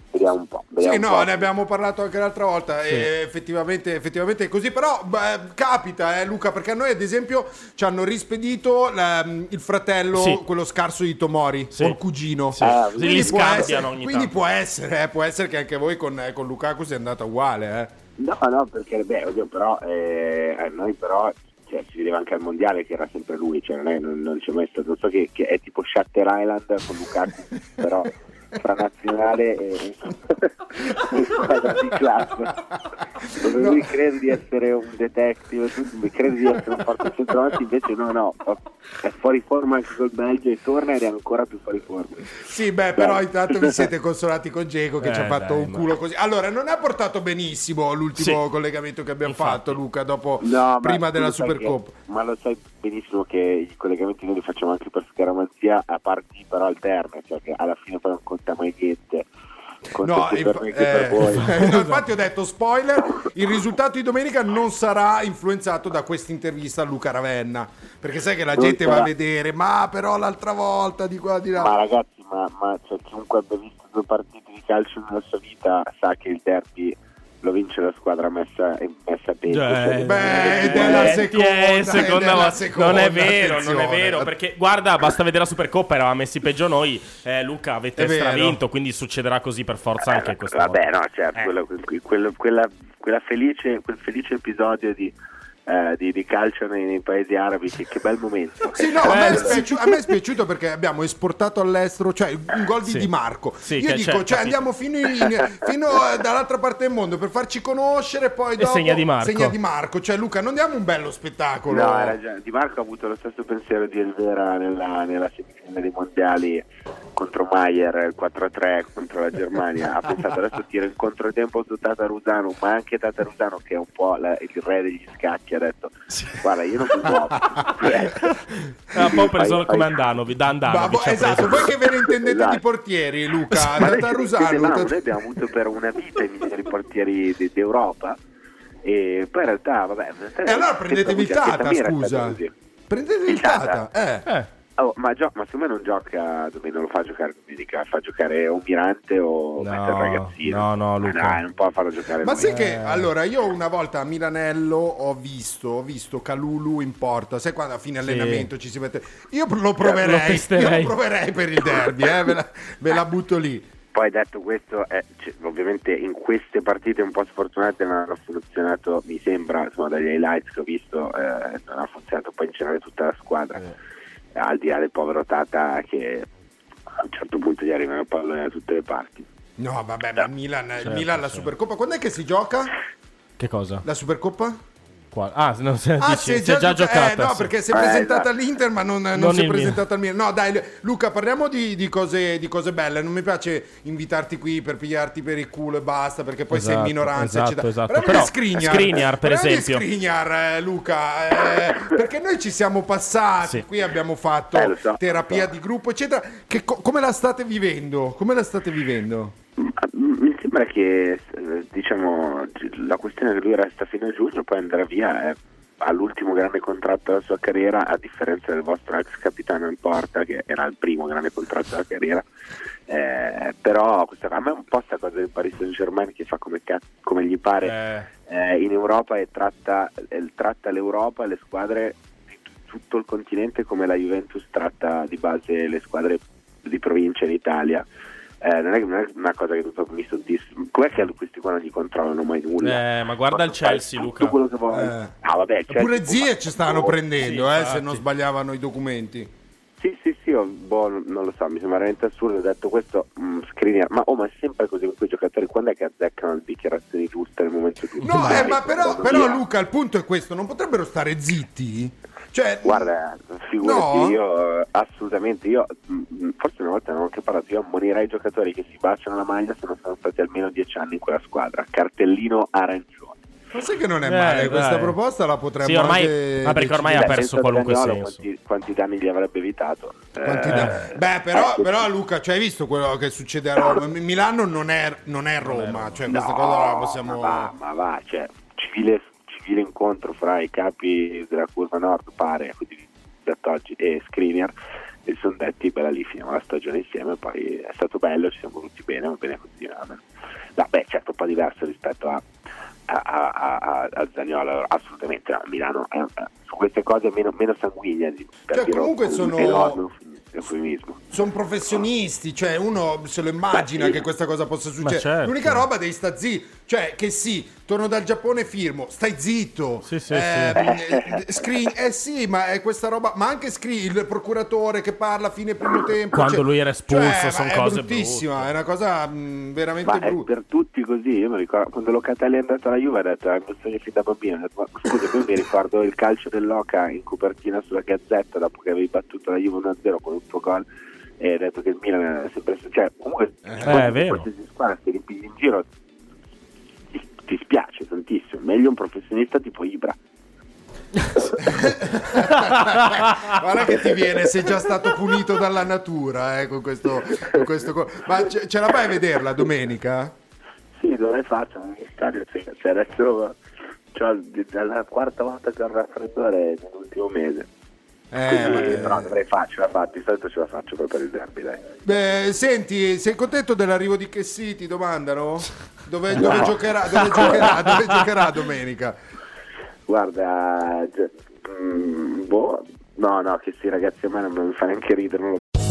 L: Vediamo un po'. Vediamo
F: Sì,
L: un
F: no,
L: po'.
F: ne abbiamo parlato anche l'altra volta. E effettivamente, effettivamente è così. Però beh, capita, eh, Luca, perché a noi, ad esempio, ci hanno rispedito la- il fratello,
D: Sì.
F: quello scarso di Tomori,
D: Sì.
F: o il cugino.
D: Sì. Sì,
F: Quindi può essere,
D: ogni
F: quindi
D: tanto.
F: può essere, eh, può essere che anche voi con, eh, con Lukaku sia andata uguale. Eh.
L: No, no, perché beh, oddio, però eh, a noi però cioè, si vedeva anche al mondiale che era sempre lui, cioè non, è, non, non c'è mai stato, non so che, che è tipo Shatter Island con Lukaku, [LAUGHS] però fra nazionale e e [LAUGHS] squadra di classe. Dove lui crede di essere un detective, crede di essere un forte centravanti, invece no, no, è fuori forma anche col Belgio e torna ed è ancora più fuori forma.
F: Sì, beh, però intanto vi siete [LAUGHS] consolati con Geco che
D: Eh,
F: ci ha fatto
D: dai,
F: un
D: ma-
F: culo così. Allora, non ha portato benissimo l'ultimo
D: Sì.
F: collegamento che abbiamo
D: Infatti.
F: fatto, Luca, dopo
L: No, ma
F: prima della Supercoppa.
L: ma lo sai benissimo che i collegamenti noi li facciamo anche per scaramanzia a parti però alterne, cioè che alla fine poi non conta mai niente.
F: No, inf- eh, [LAUGHS] no, infatti ho detto spoiler, il risultato di domenica non sarà influenzato da questa intervista a Luca Ravenna, perché sai che la
L: Non
F: gente va a
L: sarà.
F: vedere, ma però l'altra volta di qua di là.
L: Ma ragazzi, ma, ma cioè, chiunque abbia visto due partite di calcio nella sua vita sa che il derby lo vince la squadra messa, messa peggio.
D: Cioè,
F: Beh, ed è
D: eh,
F: la
D: eh,
F: seconda,
D: eh, seconda
F: è seconda,
D: non è vero, non è
F: attenzione.
D: vero. Perché guarda, basta vedere la Supercoppa, eravamo messi peggio noi. Eh, Luca, avete
F: È vero.
D: stravinto, quindi succederà così per forza anche questa
L: Vabbè,
D: volta.
L: no, certo,
D: Eh.
L: quello- quello- quella, quella felice, quel felice episodio di, eh, di, di calcio nei, nei paesi arabi, che, che bel momento.
F: Sì, no, a me, è
D: Eh,
F: spiaciuto, a me è spiaciuto perché abbiamo esportato all'estero, cioè un gol di
D: Sì.
F: Di Marco.
D: Sì,
F: Io dico, cioè andiamo fino, in- [LAUGHS] fino, eh, dall'altra parte del mondo per farci conoscere, poi
D: E
F: dopo
D: segna Di Marco.
F: segna Di Marco. Cioè Luca, non diamo un bello spettacolo.
L: No, era già- Di Marco ha avuto lo stesso pensiero di Elvera nella, nella semifinale dei mondiali contro Maier, il 4-3 contro la Germania. Ha pensato adesso tiro in controtempo su Tatarusano, ma anche Tatarusano che è un po' la- il re degli scacchi ha detto guarda io non mi muovo. [LAUGHS]
D: È un po' preso
L: Fai-
D: come
L: fai-
D: Andanovi, da Andanovi. ha
F: esatto, voi che ve ne intendete
L: Esatto.
F: di portieri, Luca,
L: Ma noi
F: Tatarusano. Tat-
L: noi abbiamo avuto per una vita i migliori portieri de- d'Europa e poi in realtà vabbè
F: E allora prendetevi il Tata, scusa. Prendetevi il Tata, eh.
D: Eh.
L: Oh, ma, gio- ma secondo me non gioca domenica, non lo fa giocare domenica, fa giocare o Mirante o
D: No,
L: il ragazzino.
D: no, no,
L: Ma
D: Luca.
L: dai, non può farlo giocare
F: Ma sai che allora io una volta a Milanello ho visto, ho visto Calulu in porta, sai quando a fine
D: Sì.
F: allenamento ci si mette Io lo proverei,
D: Lo
F: io lo proverei per il derby, eh, ve, la, ve la butto lì.
L: Poi detto questo, eh, c- ovviamente in queste partite un po' sfortunate non hanno funzionato, mi sembra, insomma, dagli highlights che ho visto, eh, non ha funzionato poi in generale tutta la squadra, al di là del povero Tata che a un certo punto gli arrivano il pallone da tutte le parti.
F: No, vabbè, ma il Milan, il
H: Certo,
F: Milan la
H: sì.
F: Supercoppa, quando è che si gioca?
H: Che cosa?
F: La Supercoppa?
H: Qua- Ah, no, se,
F: Ah,
H: dici,
F: si è
H: si è già
F: gioca-
H: giocata.
F: Eh, no,
H: sì.
F: perché si è presentata
L: esatto.
F: all'Inter, ma non, non
H: Non
F: si è presentata al Milan. No, dai, Luca, parliamo di, di cose, di cose belle. Non mi piace invitarti qui per pigliarti per il culo e basta, perché poi sei in
H: Esatto,
F: minoranza,
H: esatto,
F: eccetera.
H: esatto.
F: Parliamo
H: Però,
F: di Skriniar.
H: Skriniar, per
F: Parliamo
H: esempio.
F: Skriniar, eh, Luca, eh, perché noi ci siamo passati,
H: Sì.
F: qui abbiamo fatto
L: Eh, so,
F: terapia
L: so.
F: di gruppo, eccetera. Che co- come la state vivendo? Come la state vivendo?
L: Sembra che eh, diciamo la questione che lui resta fino a giugno, poi andrà via, è all'ultimo grande contratto della sua carriera, a differenza del vostro ex capitano in porta, che era il primo grande contratto della carriera. Eh, però questa, a me è un po' sta cosa del Paris Saint Germain che fa come, come gli pare eh, in Europa e tratta, eh, tratta l'Europa e le squadre di tutto il continente come la Juventus tratta di base le squadre di provincia in Italia. Eh, non, è, non è una cosa che tu mi soddisfa. Com'è che questi qua non gli controllano mai nulla?
H: Eh, ma guarda il Chelsea,
L: tutto
H: Luca.
L: quello che vuoi.
F: Eh.
L: Ah, vabbè, Chelsea
F: Pure zie ci stavano
L: tutto.
F: prendendo,
H: Sì,
F: eh, se non sbagliavano i documenti.
L: Sì, sì, sì, ho- boh, non lo so, mi sembra veramente assurdo. Detto questo, mh, Skriniar, ma, oh, ma è sempre così con quei giocatori. Quando è che azzeccano le dichiarazioni giuste nel momento giusto?
F: No, eh, ma però, però. Luca, il punto è questo, non potrebbero stare zitti? Cioè,
L: Guarda, figurati,
F: No?
L: io eh, assolutamente, io mh, forse una volta non ho anche parlato, io ammonirei i giocatori che si baciano la maglia se non sono stati almeno dieci anni in quella squadra. Cartellino arancione.
F: ma sai che non è
H: Eh,
F: male
H: dai.
F: questa proposta, la potremmo
H: Sì, ormai-
F: anche
H: ma perché ormai
F: decidere.
H: ha perso qualunque senso.
L: Quanti, quanti danni gli avrebbe evitato?
F: Quanti
L: Eh,
F: da- Beh, però,
L: ecco.
F: però Luca, cioè, hai visto quello che succede a Roma? Mi- Milano non è, non è Roma, cioè questa
L: no,
F: cosa la possiamo...
L: Ma va, ma va, cioè, civile, civile incontro fra i capi della curva nord, pare, quindi Bertoggi e Skriniar, e sono detti, bella lì, finiamo la stagione insieme, poi è stato bello, ci siamo voluti bene, va bene vabbè. No, beh, certo, un po' diverso rispetto a, a, a, a, Zaniolo, assolutamente, no, Milano è- su queste cose meno, meno sanguigna,
F: Cioè, comunque
L: un
F: sono-
L: enorme.
F: Sono professionisti, cioè uno se lo immagina
L: sì.
F: che questa cosa possa succedere.
H: certo.
F: L'unica roba devi sta zitto, cioè che sì, torno dal Giappone firmo, stai zitto.
H: Sì, sì,
F: eh,
H: sì.
F: screen- eh sì, ma è questa roba, ma anche screen, il procuratore che parla a fine primo tempo.
H: Quando
F: cioè-
H: lui era espulso,
F: cioè,
H: son
F: ma
H: cose brutte.
F: è una cosa mh, veramente
L: Ma
F: brutta.
L: per tutti così, io mi ricordo quando Locatelli è andato alla Juve ha detto è il mio sogno fin da bambino, ho detto, ma scusa, poi mi ricordo il calcio dell'Oca in copertina sulla Gazzetta dopo che avevi battuto la Juve 1-0 con un tuo gol e hai detto che il Milan è sempre cioè comunque
H: è vero.
L: qualsiasi squadra se li pigli in giro ti, ti spiace tantissimo, meglio un professionista tipo Ibra. [LAUGHS]
F: Guarda che ti viene, sei già stato punito dalla natura eh, con questo, con questo co- Ma ce, ce la fai a vederla domenica?
L: Sì, dovrei farlo negli stadio, sì. Cioè, adesso c'ho, è la quarta volta che ho il raffreddore nell'ultimo mese.
F: Eh,
L: Quindi, però dovrei farcela, la solito ce la faccio poi per il derby, dai.
F: Beh, senti, sei contento dell'arrivo di Chessy? Ti domandano? Dove, dove
L: No.
F: giocherà, dove, giocherà, [LAUGHS] dove giocherà domenica?
L: Guarda, gi- mm, boh, no, no, che sì ragazzi, a me non mi fa neanche ridere, non lo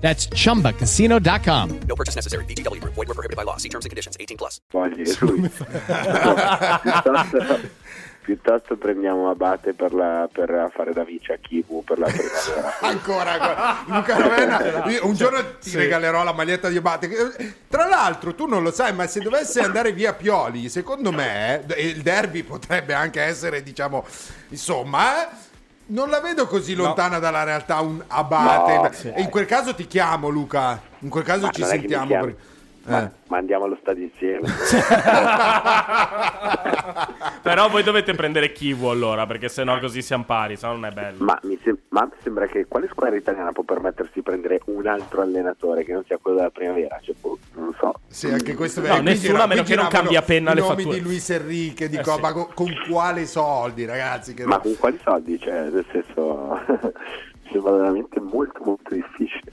M: That's chumbacasino.com.
K: No purchase necessary. VGW Group. Void were prohibited by law. See terms and conditions. 18 plus.
L: piuttosto, Piuttosto prendiamo Abate per, la, per fare da vice a Kivu per la primavera. [LAUGHS]
F: ancora, ancora. Luca Ravenna, un giorno ti
L: Sì.
F: regalerò la maglietta di Abate. Tra l'altro, tu non lo sai, ma se dovesse andare via Pioli, secondo me il derby potrebbe anche essere, diciamo, insomma, eh, non la vedo così lontana dalla realtà un Abate.
L: No.
F: E in quel caso ti chiamo, Luca. In quel caso
L: Ma
F: ci sentiamo. perché-
L: Ma,
F: eh.
L: ma andiamo allo stadio insieme. [LAUGHS]
D: Però voi dovete prendere Kivu allora, perché sennò così siamo pari, sennò non è bello.
L: Ma mi sem- ma sembra che quale squadra italiana può permettersi di prendere un altro allenatore che non sia quello della primavera? Cioè, boh, non so.
F: Sì, anche questo
D: No,
F: quindi
D: nessuna,
F: era-
D: a meno che non cambia penna
F: i
D: le
F: nomi
D: fatture.
F: di Luis Enrique, di
D: Eh, sì.
F: con, con quali soldi, ragazzi? Che
L: Ma con quali soldi? Cioè, nel senso, [LAUGHS] sembra veramente molto molto difficile.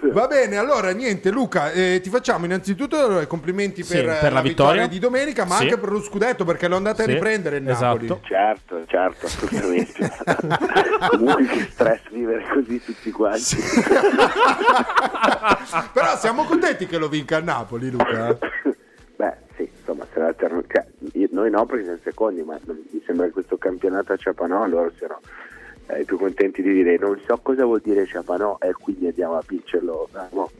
L: [LAUGHS]
F: Va bene, allora niente, Luca, eh, ti facciamo innanzitutto i complimenti
D: Sì,
F: per, eh,
D: per la vittoria.
F: di domenica, ma
D: Sì.
F: anche per lo scudetto, perché lo andate
D: Sì,
F: a riprendere il
D: esatto.
F: Napoli.
L: Certo, certo, assolutamente. [LAUGHS] Comunque che stress vivere così tutti quanti. [LAUGHS]
F: Però siamo contenti che lo vinca il Napoli, Luca.
L: Beh, sì, insomma, se la terno- cioè, io- noi no perché siamo secondi, ma mi sembra che questo campionato a Ciapanò loro siano eh, più contenti di dire non so cosa vuol dire Ciapanò e quindi andiamo a vincerlo. Eh, no. [LAUGHS]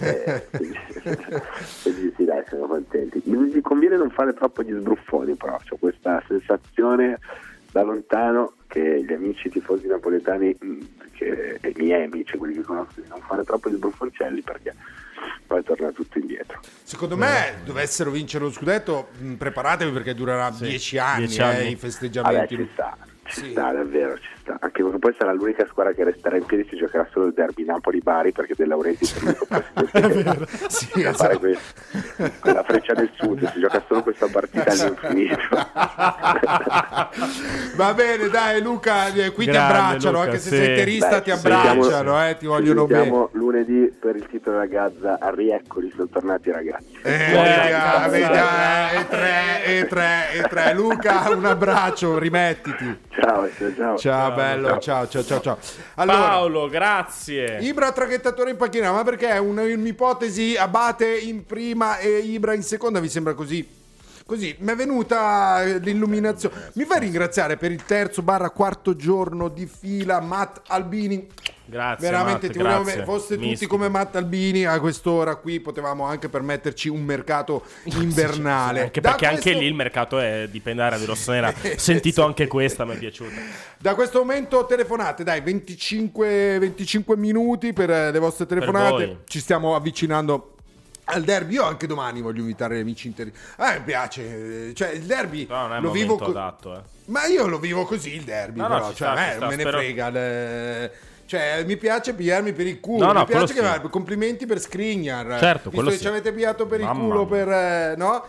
L: Eh, quindi, [LAUGHS] quindi sì, dai, siamo contenti. Mi, mi conviene non fare troppo gli sbruffoni, però ho questa sensazione da lontano che gli amici tifosi napoletani mh, che, e i miei amici, quelli che conosco, di non fare troppo gli sbruffoncelli perché poi torna tutto indietro.
F: Secondo me dovessero vincere lo scudetto, mh, preparatevi perché durerà dieci anni,
L: dieci
F: eh,
L: anni.
F: i
L: Vabbè,
F: festeggiamenti.
L: ci sta, ci sta, davvero ci sta. Anche perché poi sarà l'unica squadra che resterà in piedi si giocherà solo il derby Napoli-Bari perché De Laurenti è l'unico [LAUGHS] presidente che
F: sì,
L: sa fare questo. Con la freccia del sud si gioca solo questa partita all'infinito. [LAUGHS]
F: Va bene, dai Luca, eh, qui ti
L: Grande,
F: abbracciano,
L: Luca,
F: anche se
L: sì.
F: sei interista
L: Beh,
F: ti
L: ci sentiamo-
F: abbracciano, eh, ti vogliono
L: ci
F: bene.
L: lunedì per il titolo della Gazza a Rieccoli sono tornati i ragazzi.
F: Eh, vediamo, e tre, e tre, e tre. Luca, un abbraccio, rimettiti.
L: Ciao, ciao, ciao.
F: Ciao, bello, ciao, ciao, ciao, ciao. Allora,
D: Paolo, grazie.
F: Ibra traghettatore in panchina, ma perché è un- un'ipotesi Abate in prima e Ibra in seconda? Vi sembra così? Così, mi è venuta l'illuminazione. Mi fai ringraziare per il terzo barra quarto giorno di fila Matt Albini.
D: Grazie.
F: Veramente
D: Matt,
F: ti volevo
D: grazie.
F: Foste tutti
D: Mistico.
F: come Matt Albini a quest'ora qui potevamo anche permetterci un mercato [LAUGHS] invernale.
D: Anche perché anche
F: questo-
D: lì il mercato è di Pendara di Rossonera. [LAUGHS] Sentito anche questa, mi è piaciuta.
F: Da questo momento telefonate, dai, 25, 25 minuti per le vostre telefonate. Ci stiamo avvicinando al derby. Io anche domani voglio invitare gli amici interi. A me piace, eh, cioè il derby
D: No, il
F: lo vivo co-
D: adatto, eh.
F: Ma io lo vivo così il derby,
D: No, no,
F: però,
D: ci
F: cioè,
D: sta,
F: me
D: sta,
F: me ne
D: spero-
F: frega. le- Cioè, mi piace pigliarmi per il culo.
D: No, no,
F: mi piace che
D: sì.
F: complimenti per Skriniar.
D: Certo,
F: Visto
D: quello
F: che
D: sì.
F: ci avete pigliato per il
D: Mamma
F: culo
D: mia.
F: per eh, no?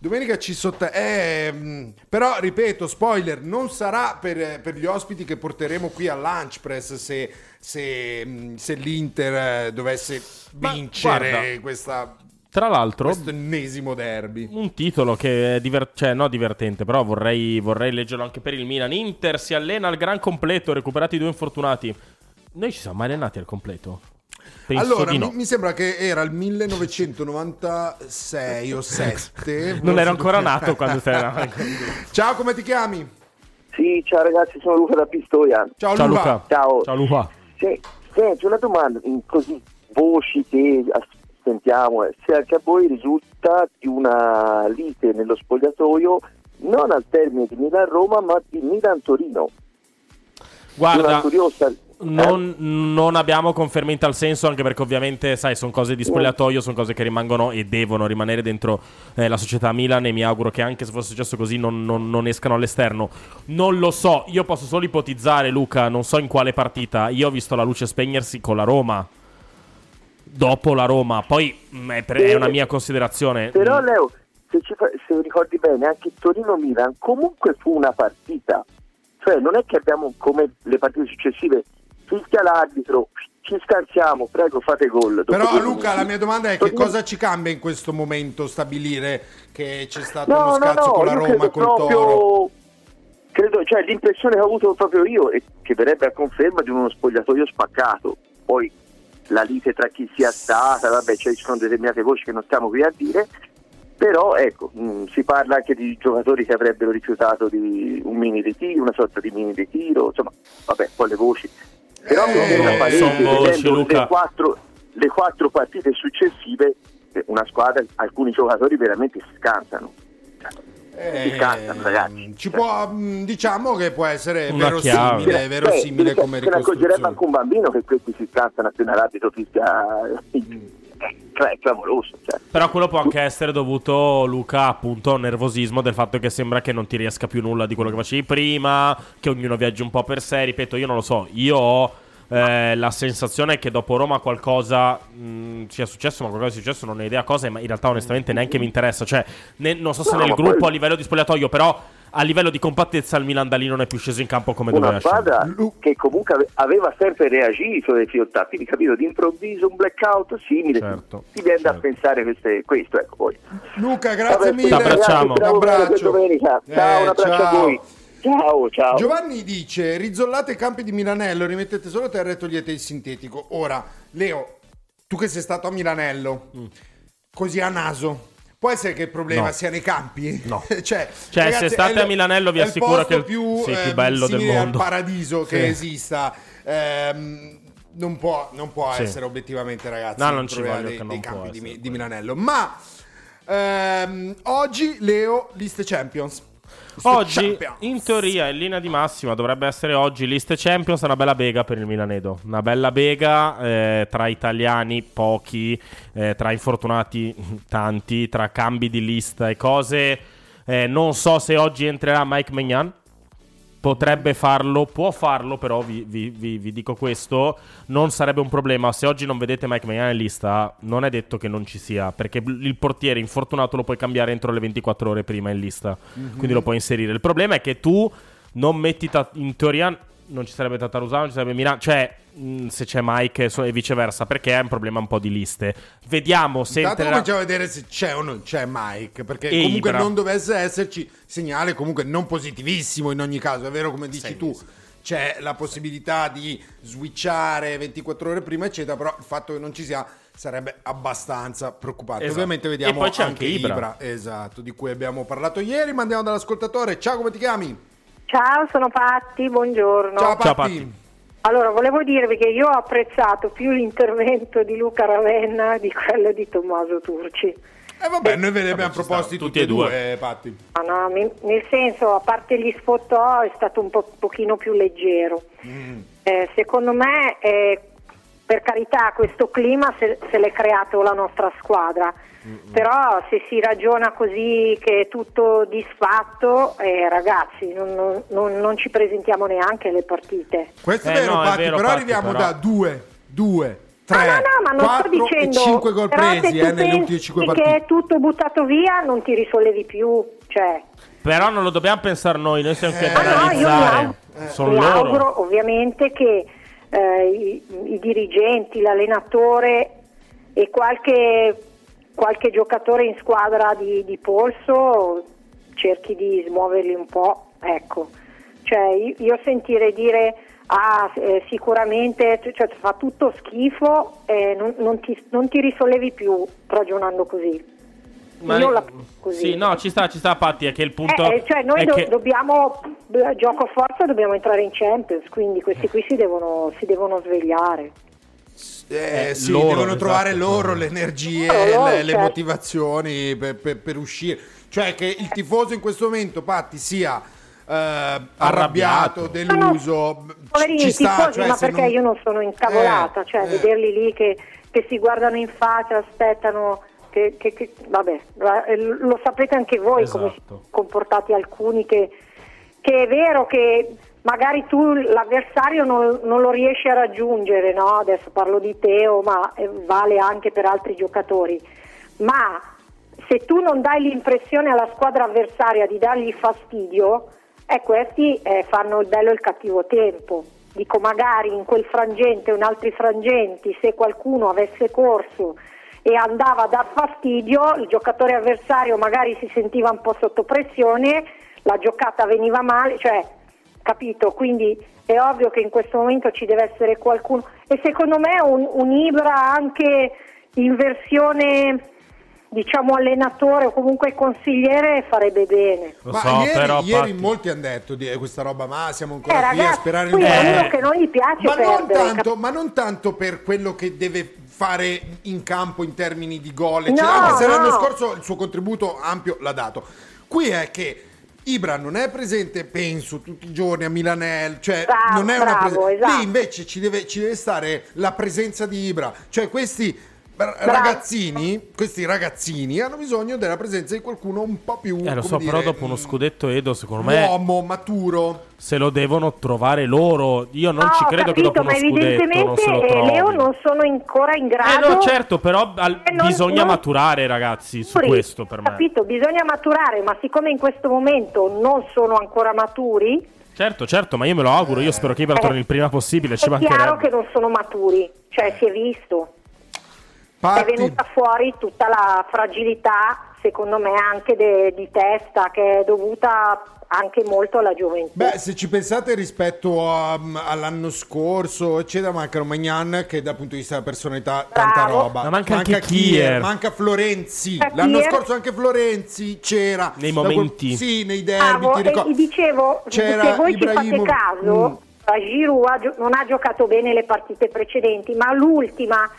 F: Domenica ci sotto. ehm, però, ripeto, spoiler: non sarà per, per gli ospiti che porteremo qui al Lunch Press se, se, mh, se l'Inter eh, dovesse
D: Ma
F: vincere
D: guarda,
F: questa,
D: Tra l'altro,
F: questo ennesimo derby.
D: un titolo che è diver- cioè, no, divertente, però vorrei, vorrei leggerlo anche per il Milan. Inter si allena al gran completo, recuperati i due infortunati. Noi ci siamo mai allenati al completo? Penso
F: allora,
D: no.
F: mi sembra che era il 1996 o 7. [LAUGHS]
D: Non ero ancora nato quando sei. [LAUGHS]
F: Ciao, come ti chiami?
N: Sì, ciao ragazzi, sono Luca da Pistoia.
F: Ciao,
D: Ciao Luca.
N: Ciao.
D: Ciao Luca.
N: Sì, senti, una domanda, in così voci che sentiamo, eh, se anche a voi risulta di una lite nello spogliatoio non al termine di Milan-Roma ma di Milan-Torino.
D: Guarda,
N: Una curiosa...
D: Non, non abbiamo conferme in tal senso, anche perché ovviamente, sai, sono cose di spogliatoio, sono cose che rimangono e devono rimanere dentro eh, la società Milan e mi auguro che anche se fosse successo così non, non- non escano all'esterno. Non lo so, io posso solo ipotizzare, Luca, non so in quale partita. Io ho visto la luce spegnersi con la Roma. Dopo la Roma, poi mh, è, per- è una mia considerazione.
N: Però Leo, se, ci fa- se ricordi bene, anche Torino-Milan comunque fu una partita. Cioè non è che abbiamo come le partite successive, fischia l'arbitro, ci scansiamo, prego fate gol.
F: Però Luca, la mia domanda è che cosa ci cambia in questo momento stabilire che c'è stato
N: No,
F: uno
N: no,
F: scazzo
N: no,
F: con la Roma, col
N: proprio-
F: Toro?
N: Credo, cioè l'impressione che ho avuto proprio io e che verrebbe a conferma di uno spogliatoio spaccato. Poi la lite tra chi sia stata, vabbè, cioè, ci sono determinate voci che non stiamo qui a dire. Però ecco, mh, si parla anche di giocatori che avrebbero rifiutato di un mini ritiro, una sorta di mini ritiro, insomma, vabbè, poi le voci. Però mi sembra palese,
D: son voci,
N: vedendo
D: Luca.
N: le quattro, le quattro partite successive, eh, una squadra, alcuni giocatori veramente si scansano.
F: Eh,
N: si scansano, ragazzi.
F: Ci può, mh, diciamo che può essere
D: Una chiave.
F: verosimile, verosimile
N: Beh,
F: come
N: se ne accorgerebbe
F: ricostruzione.
N: anche un bambino che questi si scansano appena l'arbitro fischia cioè, è clamoroso cioè.
D: Però quello può anche essere dovuto, Luca, appunto al nervosismo del fatto che sembra che non ti riesca più nulla di quello che facevi prima, che ognuno viaggi un po' per sé. Ripeto, io non lo so, io ho eh, la sensazione che dopo Roma qualcosa mh, sia successo, ma qualcosa sia successo, non ho idea cosa, ma in realtà onestamente neanche mi interessa. Cioè, ne- non so se
N: No,
D: nel gruppo
N: poi-
D: a livello di spogliatoio, però a livello di compattezza il Milan da lì non è più sceso in campo come
N: una
D: doveva scendere.
N: squadra che comunque ave- aveva sempre reagito ai fiottati quindi capito d'improvviso un blackout simile
D: Certo,
N: ti viene da pensare queste- questo ecco poi
F: Luca, grazie
N: Vabbè,
F: mille.
N: Auguro
F: Un
N: buona domenica. ciao
F: Eh,
N: un abbraccio a
F: ciao.
N: voi ciao ciao
F: Giovanni dice: Rizzollate i campi di Milanello, rimettete solo terra e togliete il sintetico. Ora, Leo, tu che sei stato a Milanello, così a naso. Può essere che il problema
D: No.
F: sia nei campi?
D: No. [LAUGHS]
F: cioè,
D: Cioè,
F: ragazzi,
D: se state
F: è
D: a Milanello vi
F: è
D: assicuro che il-
F: più,
D: sì, più
F: ehm,
D: bello del mondo.
F: al paradiso che
D: Sì.
F: esista. Ehm, non può, non può
D: Sì.
F: essere obiettivamente, ragazzi,
D: No, non ci
F: problema
D: voglio
F: dei,
D: che
F: dei
D: non può
F: campi di, di Milanello. Ma ehm, oggi, Leo, liste Champions.
D: Oggi, in teoria, in linea di massima, dovrebbe essere oggi liste Champions. Una bella bega per il Milanedo. Una bella bega eh, tra italiani, pochi, eh, tra infortunati, [LAUGHS] tanti, tra cambi di lista e cose. Eh, non so se oggi entrerà Mike Magnan. Potrebbe farlo, può farlo, però vi, vi- vi- vi dico questo, non sarebbe un problema. Se oggi non vedete Mike Magnan in lista, non è detto che non ci sia, perché il portiere infortunato lo puoi cambiare entro le 24 ore prima in lista, quindi lo puoi inserire. Il problema è che tu non metti, ta- in teoria non ci sarebbe Tatarusano, non ci sarebbe Milan, cioè mh, se c'è Mike so- e viceversa, perché è un problema un po' di liste. Vediamo se
F: Intanto
D: entrerà...
F: cominciamo a vedere se c'è o non c'è Mike, perché
D: E
F: comunque
D: Ibra.
F: non dovesse esserci segnale comunque non positivissimo in ogni caso, è vero come dici tu. C'è la possibilità di switchare 24 ore prima, eccetera, però il fatto che non ci sia sarebbe abbastanza preoccupante.
D: Esatto.
F: Ovviamente vediamo
D: E poi c'è
F: anche
D: anche Ibra.
F: esatto, di cui abbiamo parlato ieri, ma andiamo dall'ascoltatore. Ciao, come ti chiami?
O: Ciao, sono Patti, buongiorno.
F: Ciao,
D: Ciao,
F: Patti.
D: Patti.
O: Allora, volevo dirvi che io ho apprezzato più l'intervento di Luca Ravenna di quello di Tommaso Turci.
F: E vabbè, noi ve ne abbiamo proposti
D: tutti e
F: due,
D: due.
F: eh, Patti.
O: Ah, no, mi- nel senso, a parte gli sfottò, è stato un po- pochino più leggero. Eh, secondo me, eh, per carità, questo clima se, se l'è creato la nostra squadra. Però se si ragiona così che è tutto disfatto, eh, ragazzi, non, non- non- ci presentiamo neanche alle partite.
F: Questo è
D: Eh,
F: vero,
D: no, è
F: Patti,
D: vero,
F: però
D: Patti,
F: arriviamo
D: però.
F: da 2, 2, 3,
O: Ah, no, no, ma non sto
F: 4 e
O: dicendo
F: 5 gol
O: però se
F: presi eh, nelle ultime
O: pensi
F: 5
O: che
F: partite.
O: è tutto buttato via, non ti risollevi più, cioè
D: Però non lo dobbiamo pensare noi, noi siamo qui
F: Eh,
D: ad
O: Ah, no, io mi,
D: analizzare. Sono
O: auguro ovviamente che eh, i, i dirigenti, l'allenatore e qualche, qualche giocatore in squadra di, di polso cerchi di smuoverli un po', ecco. Cioè, io, sentire dire ah, eh, sicuramente cioè, fa tutto schifo, eh, non, non non ti risollevi più ragionando così.
D: Ma-
O: Io la così.
D: Sì, no, ci sta, ci sta, Patti, è che il punto...
O: Eh, eh, cioè noi
D: è
O: do-
D: che-
O: dobbiamo, gioco forza, dobbiamo entrare in Champions, quindi questi qui si devono, si devono svegliare.
F: Eh,
D: Eh,
F: sì,
D: loro,
F: devono trovare
D: esatto.
F: loro le energie,
O: Loro,
F: le, le
O: certo.
F: motivazioni per, per- per uscire. Cioè che il tifoso in questo momento, Patti, sia eh, arrabbiato, deluso,
O: Poverini
F: ci sta.
O: tifosi,
F: cioè,
O: ma perché
F: non-
O: io non sono incavolata,
F: Eh,
O: cioè
F: eh.
O: vederli lì che, che si guardano in faccia, aspettano, che, che- che- vabbè, va- eh, lo sapete anche voi come si
D: Esatto.
O: sono comportati alcuni che, che è vero che magari tu l'avversario non, non lo riesci a raggiungere, no? adesso parlo di Teo, ma eh, vale anche per altri giocatori, ma se tu non dai l'impressione alla squadra avversaria di dargli fastidio, eh, questi eh, fanno il bello e il cattivo tempo. Dico magari in quel frangente o in altri frangenti, se qualcuno avesse corso e andava a dar fastidio, il giocatore avversario magari si sentiva un po' sotto pressione, la giocata veniva male, cioè, capito? Quindi è ovvio che in questo momento ci deve essere qualcuno e secondo me un, un Ibra anche in versione diciamo allenatore o comunque consigliere farebbe bene.
F: ma ieri, ieri molti hanno detto di eh, questa roba, ma siamo ancora
O: Eh,
F: qui a
O: ragazzi,
F: sperare
O: qui
F: il
O: è
F: meglio.
O: uno che non gli piace
F: ma non,
O: perdere,
F: tanto, ma non tanto per quello che deve fare in campo in termini di gol,
O: No,
F: eccetera, anche se l'anno
O: no.
F: scorso il suo contributo ampio l'ha dato. Qui è che Ibra non è presente, penso, tutti i giorni a Milanel, cioè
O: Bravo,
F: non è una presenza.
O: esatto.
F: Lì invece ci deve, ci deve stare la presenza di Ibra, cioè questi ragazzini, questi ragazzini hanno bisogno della presenza di qualcuno un po' più
D: Eh, lo so,
F: dire,
D: però dopo uno scudetto Edo, secondo me,
F: uomo maturo.
D: se lo devono trovare loro. Io non
O: No,
D: ci credo che
O: capito,
D: dopo uno scudetto non
O: evidentemente
D: se lo
O: eh,
D: trovi.
O: Leo non sono ancora in
D: Eh
O: grado.
D: no, certo, però al-
O: Eh, non-
D: bisogna
O: non-
D: maturare, ragazzi, su
O: maturi,
D: questo per me.
O: Capito, bisogna maturare, ma siccome in questo momento non sono ancora maturi,
D: Certo, certo, ma io me lo auguro. Io spero che Ibra torni il prima possibile. Ci
O: è chiaro
D: mancherebbe.
O: che non sono maturi, cioè si è visto. È venuta fuori tutta la fragilità, secondo me, anche de- di testa, che è dovuta anche molto alla gioventù.
F: Beh, se ci pensate rispetto a- all'anno scorso, eccetera, mancano Magnan che dal punto di vista della personalità tanta
O: Bravo.
F: roba.
D: Ma manca anche Kier.
F: manca Florenzi.
O: Manca
F: L'anno
O: Kier.
F: scorso anche Florenzi c'era.
D: Nei
F: Da quel-
D: momenti.
F: sì, nei derby,
O: Bravo,
F: ti ricordo.
O: dicevo,
F: C'era
O: se voi ci
F: Ibrahimo-
O: fate caso,
F: Mm.
O: la Giroud non ha giocato bene le partite precedenti, ma l'ultima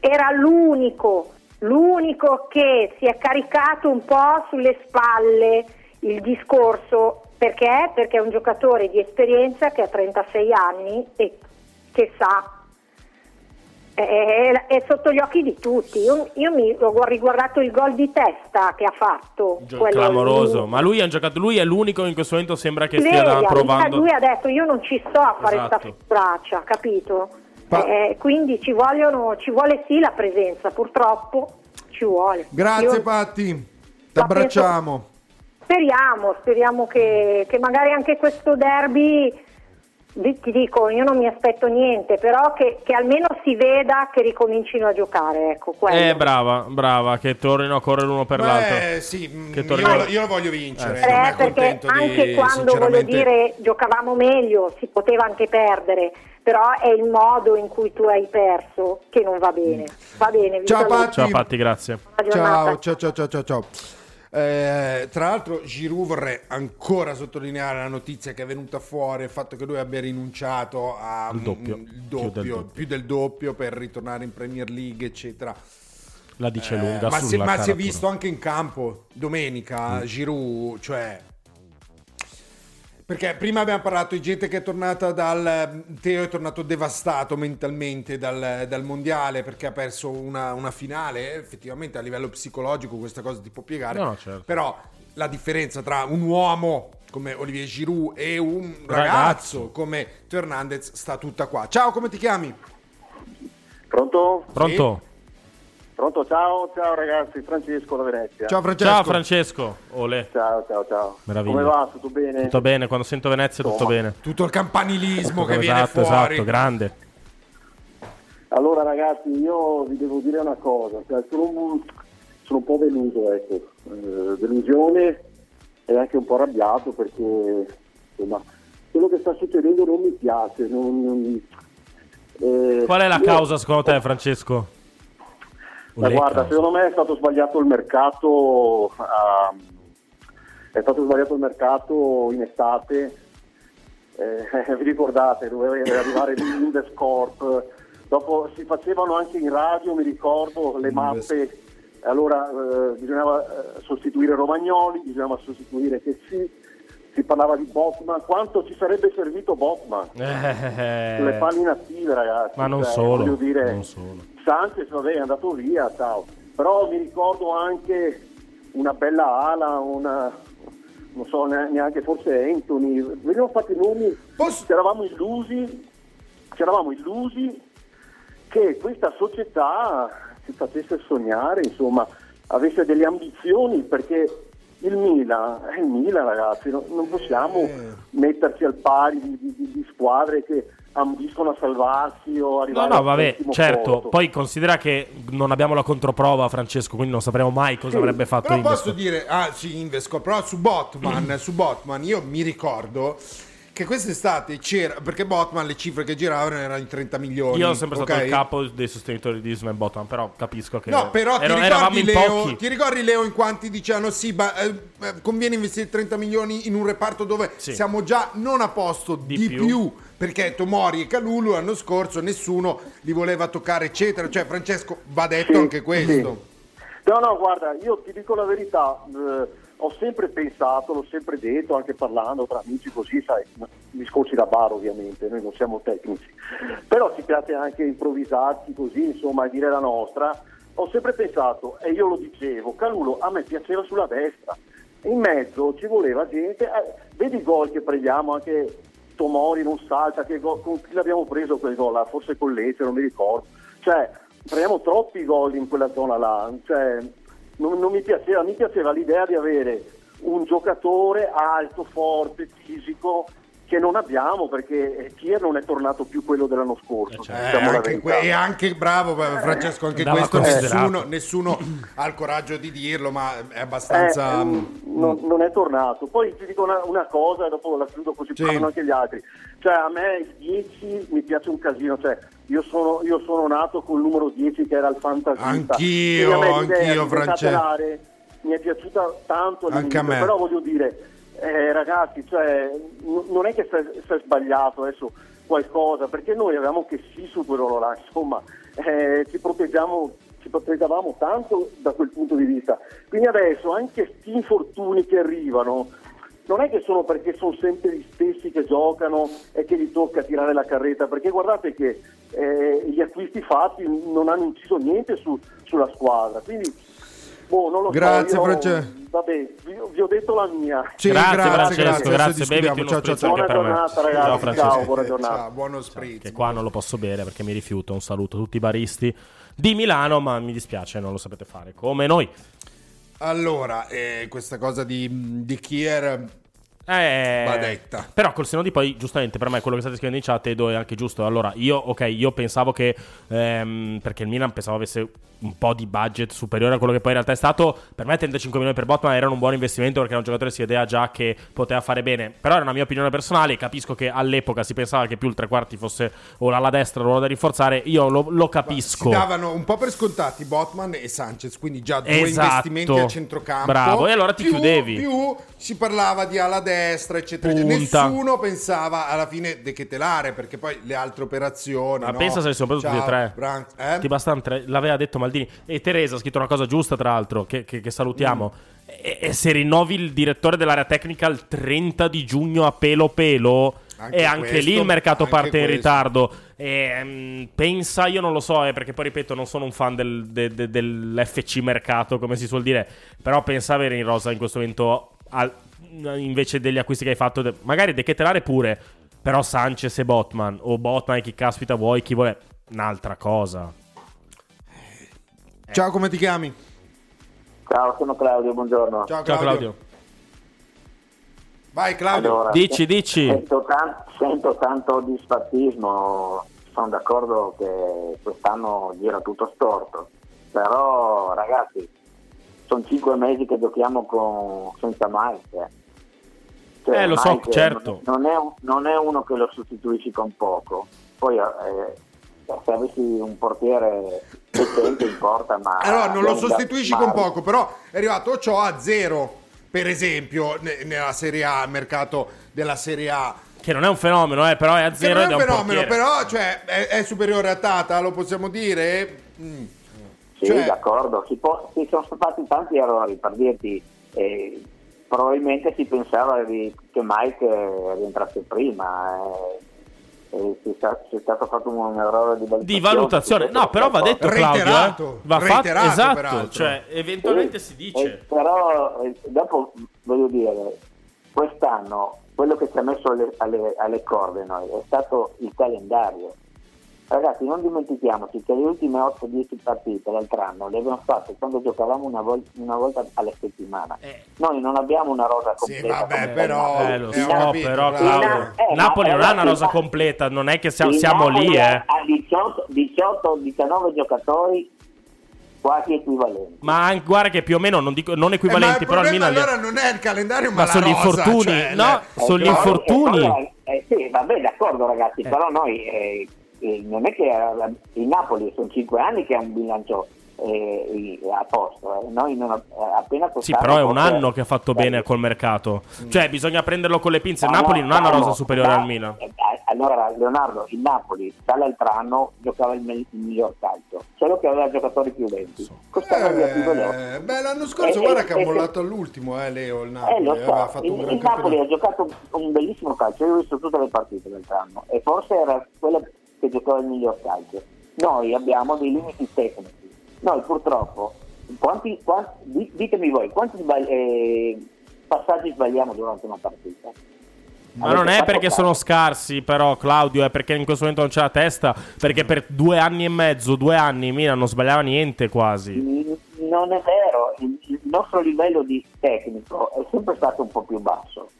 O: era l'unico, l'unico che si è caricato un po' sulle spalle il discorso, perché? Perché è un giocatore di esperienza che ha 36 anni e che sa è, è- sotto gli occhi di tutti. Io, io mi ho riguardato il gol di testa che ha fatto.
D: Gio- Clamoroso.
O: lì.
D: Ma lui, ha giocato, lui è l'unico in questo momento sembra che
O: Si
D: stia provando.
O: Lui ha detto io non ci sto a fare
D: Esatto.
O: sta braccia, capito? Eh, quindi ci, vogliono, ci vuole sì la presenza, purtroppo ci vuole.
F: Grazie
O: Io-
F: Patti, ti abbracciamo.
O: Speriamo, speriamo che, che magari anche questo derby, ti dico, io non mi aspetto niente, però che, che almeno si veda che ricomincino a giocare, ecco, quello.
D: Eh, brava, brava, che tornino a correre uno per
F: Beh,
D: l'altro.
F: sì, mm,
D: Che
F: io,
D: tornino-
F: lo- io lo voglio vincere.
D: Eh,
O: Eh, perché
F: accontento di-
O: anche quando voglio
F: sinceramente-
O: dire giocavamo meglio, si poteva anche perdere, però è il modo in cui tu hai perso che non va bene. Va bene, vi
F: Ciao. Patti.
D: Ciao Patti, grazie.
F: Ciao, ciao, ciao, ciao, ciao. Eh, tra l'altro Giroud vorrei ancora sottolineare la notizia che è venuta fuori il fatto che lui abbia rinunciato a
D: Il doppio.
F: il
D: Più del
F: doppio,
D: doppio.
F: più del doppio per ritornare in Premier League eccetera
D: La dice
F: Eh,
D: lunga
F: ma, si,
D: sulla
F: ma si è visto anche in campo domenica
D: Mm.
F: Giroud cioè perché prima abbiamo parlato di gente che è tornata dal Teo è tornato devastato mentalmente dal, dal mondiale perché ha perso una, una finale effettivamente a livello psicologico questa cosa ti può piegare
D: No, certo.
F: però la differenza tra un uomo come Olivier Giroud e un ragazzo,
D: Ragazzo.
F: come Teo Hernandez sta tutta qua ciao come ti chiami?
P: Pronto?
D: Pronto?
P: Pronto, ciao, ciao ragazzi, Francesco da Venezia.
F: Ciao Francesco
D: Ciao Francesco. Ole.
P: Ciao, ciao, ciao.
D: Meraviglia.
P: Come va? Tutto bene?
D: Tutto bene, quando sento Venezia tutto
P: Insomma,
D: bene.
F: tutto il campanilismo che
D: esatto,
F: viene fuori
D: Esatto, grande.
P: Allora ragazzi, io vi devo dire una cosa, cioè, sono, un, sono un po' deluso, ecco, Eh, delusione e anche un po' arrabbiato perché insomma, quello che sta succedendo non mi piace. non- non- eh,
D: Qual è la
P: io-
D: causa secondo te, Francesco?
P: Ma
D: Le
P: guarda, secondo me è stato sbagliato il mercato, ah, è stato sbagliato il mercato in estate, Eh, [LAUGHS] vi ricordate, doveva arrivare l'Indescorp, dopo si facevano anche in radio, mi ricordo, le mappe, allora eh, bisognava eh, sostituire Romagnoli, bisognava sostituire che sì, si parlava di Botman, quanto ci sarebbe servito Botman?
D: Eh,
P: Sulle palle inattive ragazzi.
D: Ma non
P: cioè,
D: solo,
P: dire,
D: non solo.
P: Sanchez vabbè è andato via, ciao. Però mi ricordo anche una bella ala, una non so ne- neanche forse Anthony, venivano fatti nomi, ci eravamo illusi, illusi che questa società ci facesse sognare, insomma, avesse delle ambizioni perché il Milan è il Milan ragazzi, non, possiamo
D: Eh.
P: metterci al pari di- di- di squadre che ambiscono a salvarsi o
D: No,
P: arrivare
D: no,
P: al
D: vabbè, certo.
P: posto.
D: Poi considera che non abbiamo la controprova, Francesco, quindi non sapremo mai cosa
P: Sì,
D: avrebbe fatto
F: Però
D: Invesco.
F: posso dire, ah sì, Invesco, però su Botman, su Botman io mi ricordo che quest'estate c'era, perché Botman le cifre che giravano erano in 30 milioni.
D: Io sono sempre stato il capo dei sostenitori di Slam Bottom, però capisco che.
F: No, però ti
D: ero- eravamo
F: ricordi,
D: in
F: Leo,
D: pochi.
F: ti ricordi Leo in quanti dicevano sì, ma eh, eh, conviene investire 30 milioni in un reparto dove
D: Sì.
F: siamo già non a posto di,
D: più.
F: più. Perché Tomori e Calulu l'anno scorso nessuno li voleva toccare eccetera, cioè Francesco va detto
P: Sì,
F: anche questo.
P: No, no, guarda, io ti dico la verità, eh, ho sempre pensato, l'ho sempre detto, anche parlando tra amici così, sai, discorsi da bar ovviamente, noi non siamo tecnici, però ci piace anche improvvisarci così, insomma, e dire la nostra. Ho sempre pensato, e io lo dicevo, Calulo a me piaceva sulla destra, in mezzo ci voleva gente, eh, vedi i gol che prendiamo anche Tomori non salta, gol- con chi l'abbiamo preso quel gol forse con Lecce, non mi ricordo, cioè prendiamo troppi gol in quella zona là, cioè, non, non mi piaceva, mi piaceva l'idea di avere un giocatore alto, forte, fisico che non abbiamo perché Kier non è tornato più quello dell'anno scorso.
F: Eh,
P: diciamo
F: anche que- e anche bravo eh, Francesco, anche questo nessuno, nessuno ha il coraggio di dirlo, ma è abbastanza...
P: Eh,
F: mm,
P: mm, non, non è tornato. Poi ti dico una, una cosa e dopo la chiudo così
F: Sì.
P: parlano anche gli altri. Cioè a me il 10 mi piace un casino, cioè io sono, io sono nato col numero 10 che era il fantasista.
F: Anch'io, anch'io, Francesco.
P: Mi è piaciuta tanto
F: Anche a
P: all'inizio,
F: me.
P: però voglio dire, eh, ragazzi, cioè, n- non è che si è, sbagliato adesso qualcosa, perché noi avevamo che sì su quello là, insomma, eh, ci proteggiamo ci proteggevamo tanto da quel punto di vista. Quindi adesso anche questi infortuni che arrivano, non è che sono perché sono sempre gli stessi che giocano e che gli tocca tirare la carreta, perché guardate che eh, gli acquisti fatti non hanno inciso niente su- sulla squadra. Quindi, boh, non lo
F: Grazie,
P: so.
F: Francesco.
P: Vabbè, vi, vi ho detto la mia.
F: Sì,
D: Grazie,
F: grazie,
D: Francesco,
F: grazie,
D: grazie,
F: Ciao, ciao, ciao.
D: me.
P: Buona giornata, ragazzi.
D: Ciao, Francesco.
P: Ciao, buona giornata.
F: Ciao, buono spritz.
D: Che qua non lo posso bere perché mi rifiuto. Un saluto a tutti i baristi di Milano, ma mi dispiace, non lo sapete fare come noi.
F: Allora, eh, questa cosa di, di Kier
D: Eh,
F: va detta.
D: Però col seno di poi, giustamente, per me quello che state scrivendo in chat Edo, è anche giusto. Allora, io, ok, io pensavo che ehm, perché il Milan pensavo avesse un po' di budget superiore a quello che poi in realtà è stato. Per me 35 milioni per Botman erano un buon investimento perché era un giocatore che si vedeva già che poteva fare bene. Però era una mia opinione personale. Capisco che all'epoca si pensava che più il tre quarti fosse o alla destra ruolo da rinforzare. Io lo, lo
F: Si
D: capisco.
F: davano un po' per scontati Botman e Sanchez, quindi già due
D: Esatto.
F: investimenti a centrocampo.
D: Bravo, e allora ti
F: Più-
D: chiudevi.
F: Più si parlava di ala destra, eccetera.
D: Punta.
F: eccetera. Nessuno pensava alla fine dechetelare, perché poi le altre operazioni.
D: Ma
F: no?
D: pensa se ne sono preso tutti e
F: Ciao,
D: tre.
F: Bran- eh?
D: Ti bastano tre. L'aveva detto Maldini. E Teresa ha scritto una cosa giusta, tra l'altro, che, che- che salutiamo.
F: Mm.
D: E, e se rinnovi il direttore dell'area tecnica il 30 di giugno a pelo pelo.
F: Anche
D: e anche
F: questo,
D: lì il mercato parte in
F: questo.
D: ritardo. E, mm, pensa, io non lo so, eh, perché poi ripeto, non sono un fan del- de- de- dell'FC mercato, come si suol dire. Però pensa avere in rosa in questo momento, al- invece degli acquisti che hai fatto, de- magari dechetelare pure. Però Sanchez e Botman, o Botman e chi caspita vuoi, chi vuole, un'altra cosa.
F: Ciao, come ti chiami?
Q: Ciao, sono Claudio, buongiorno.
F: Ciao,
D: Ciao
F: Claudio.
D: Claudio.
F: Vai, Claudio.
Q: Allora,
D: Dici, dici.
Q: Sento, tan- sento tanto disfattismo, sono d'accordo che quest'anno gira tutto storto, però ragazzi, sono cinque mesi che giochiamo con, senza Mike. Cioè,
D: Eh, lo so,
Q: Mike
D: certo.
Q: Non è, un- non è uno che lo sostituisci con poco. Poi eh, se avessi un portiere decente in porta, ma...
F: Allora, non lo sostituisci con poco, però è arrivato Ochoa a zero, per esempio, ne- nella Serie A, mercato della Serie A.
D: Che non è un fenomeno, eh, però è a
F: Che
D: zero
F: non
D: ed
F: è un
D: un
F: fenomeno,
D: portiere.
F: però cioè, è, è superiore a Tata, lo possiamo dire? Mm.
Q: Sì,
F: Cioè-
Q: d'accordo, si, può- si sono fatti tanti errori per dirti, eh, probabilmente si pensava di- che Mike eh, rientrasse prima, eh, e si c'è stato fatto un errore di valutazione.
D: Di valutazione, no, però va detto Claudio,
F: Reiterato,
D: eh. va fatto esatto, cioè eventualmente si
Q: Eh,
D: dice.
Q: però eh, dopo voglio dire, quest'anno quello che ci ha messo alle, alle- alle corde noi è stato il calendario. Ragazzi, non dimentichiamoci che le ultime 8-10 partite l'altro anno le abbiamo fatte quando giocavamo una, vol- una volta alla settimana. Noi non abbiamo una rosa
F: Sì,
Q: completa.
F: vabbè,
Q: come
F: però...
Q: Napoli.
D: Eh, lo
F: eh,
D: so,
F: capito,
D: però. Claudio,
Q: Eh, ma
D: Napoli non ha una rosa completa, non è che siamo, siamo lì,
Q: ha-
D: eh.
Q: Ha 18, 18-19 giocatori quasi equivalenti.
D: Ma anche- guarda che più o meno non, dico, non
F: Eh,
D: equivalenti,
F: ma il
D: però il
F: problema
D: Milan
F: allora non è il calendario, ma,
D: Ma sono gli infortuni,
F: cioè,
D: no?
F: le-
D: sono gli
Q: E poi-
D: infortuni.
Q: E poi, Eh, sì, vabbè, d'accordo ragazzi, però noi eh, eh, non è che eh, il Napoli sono cinque anni che ha un bilancio eh, a posto, eh. noi non, eh, appena
D: Sì, però è un anno che ha fatto bene col mercato. Cioè, bisogna prenderlo con le pinze. Il
Q: No,
D: Napoli
Q: no,
D: non ha una rosa superiore
Q: da-
D: al Milan.
Q: eh, Allora, Leonardo, il Napoli dall'altro anno giocava il, me- il miglior calcio, solo che aveva giocatori più lenti. Occhi.
F: Eh, beh, l'anno scorso
Q: Eh,
F: guarda
Q: eh,
F: che ha
Q: eh,
F: mollato all'ultimo, eh, Leo, il
Q: Eh,
F: Napoli.
Q: lo
F: aveva
Q: so,
F: fatto
Q: il,
F: un gran
Q: il Napoli ha giocato un bellissimo calcio, io ho visto tutte le partite quest'anno e forse era quella che giocava il miglior calcio. Noi abbiamo dei limiti tecnici, noi purtroppo, quanti, quanti- di- ditemi voi, quanti sbagli- eh, passaggi sbagliamo durante una partita?
D: Ma
Q: Avete
D: non è perché
Q: caso?
D: sono scarsi, però, Claudio, è perché in questo momento non c'è la testa. Perché per due anni e mezzo, due anni, Milan non sbagliava niente quasi.
Q: Non è vero, il nostro livello di tecnico è sempre stato un po' più basso.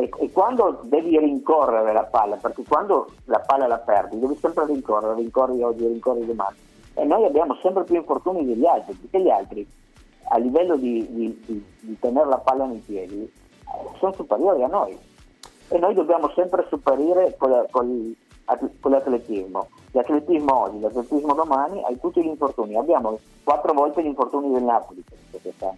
Q: E, e quando devi rincorrere la palla, perché quando la palla la perdi, devi sempre rincorrere, rincorri oggi, rincorri domani. E noi abbiamo sempre più infortuni degli altri, perché gli altri a livello di, di- di- di tenere la palla nei piedi sono superiori a noi. E noi dobbiamo sempre superare con, con, con l'atletismo. L'atletismo oggi, l'atletismo domani, hai tutti gli infortuni. Abbiamo quattro volte gli infortuni del Napoli. quest'anno.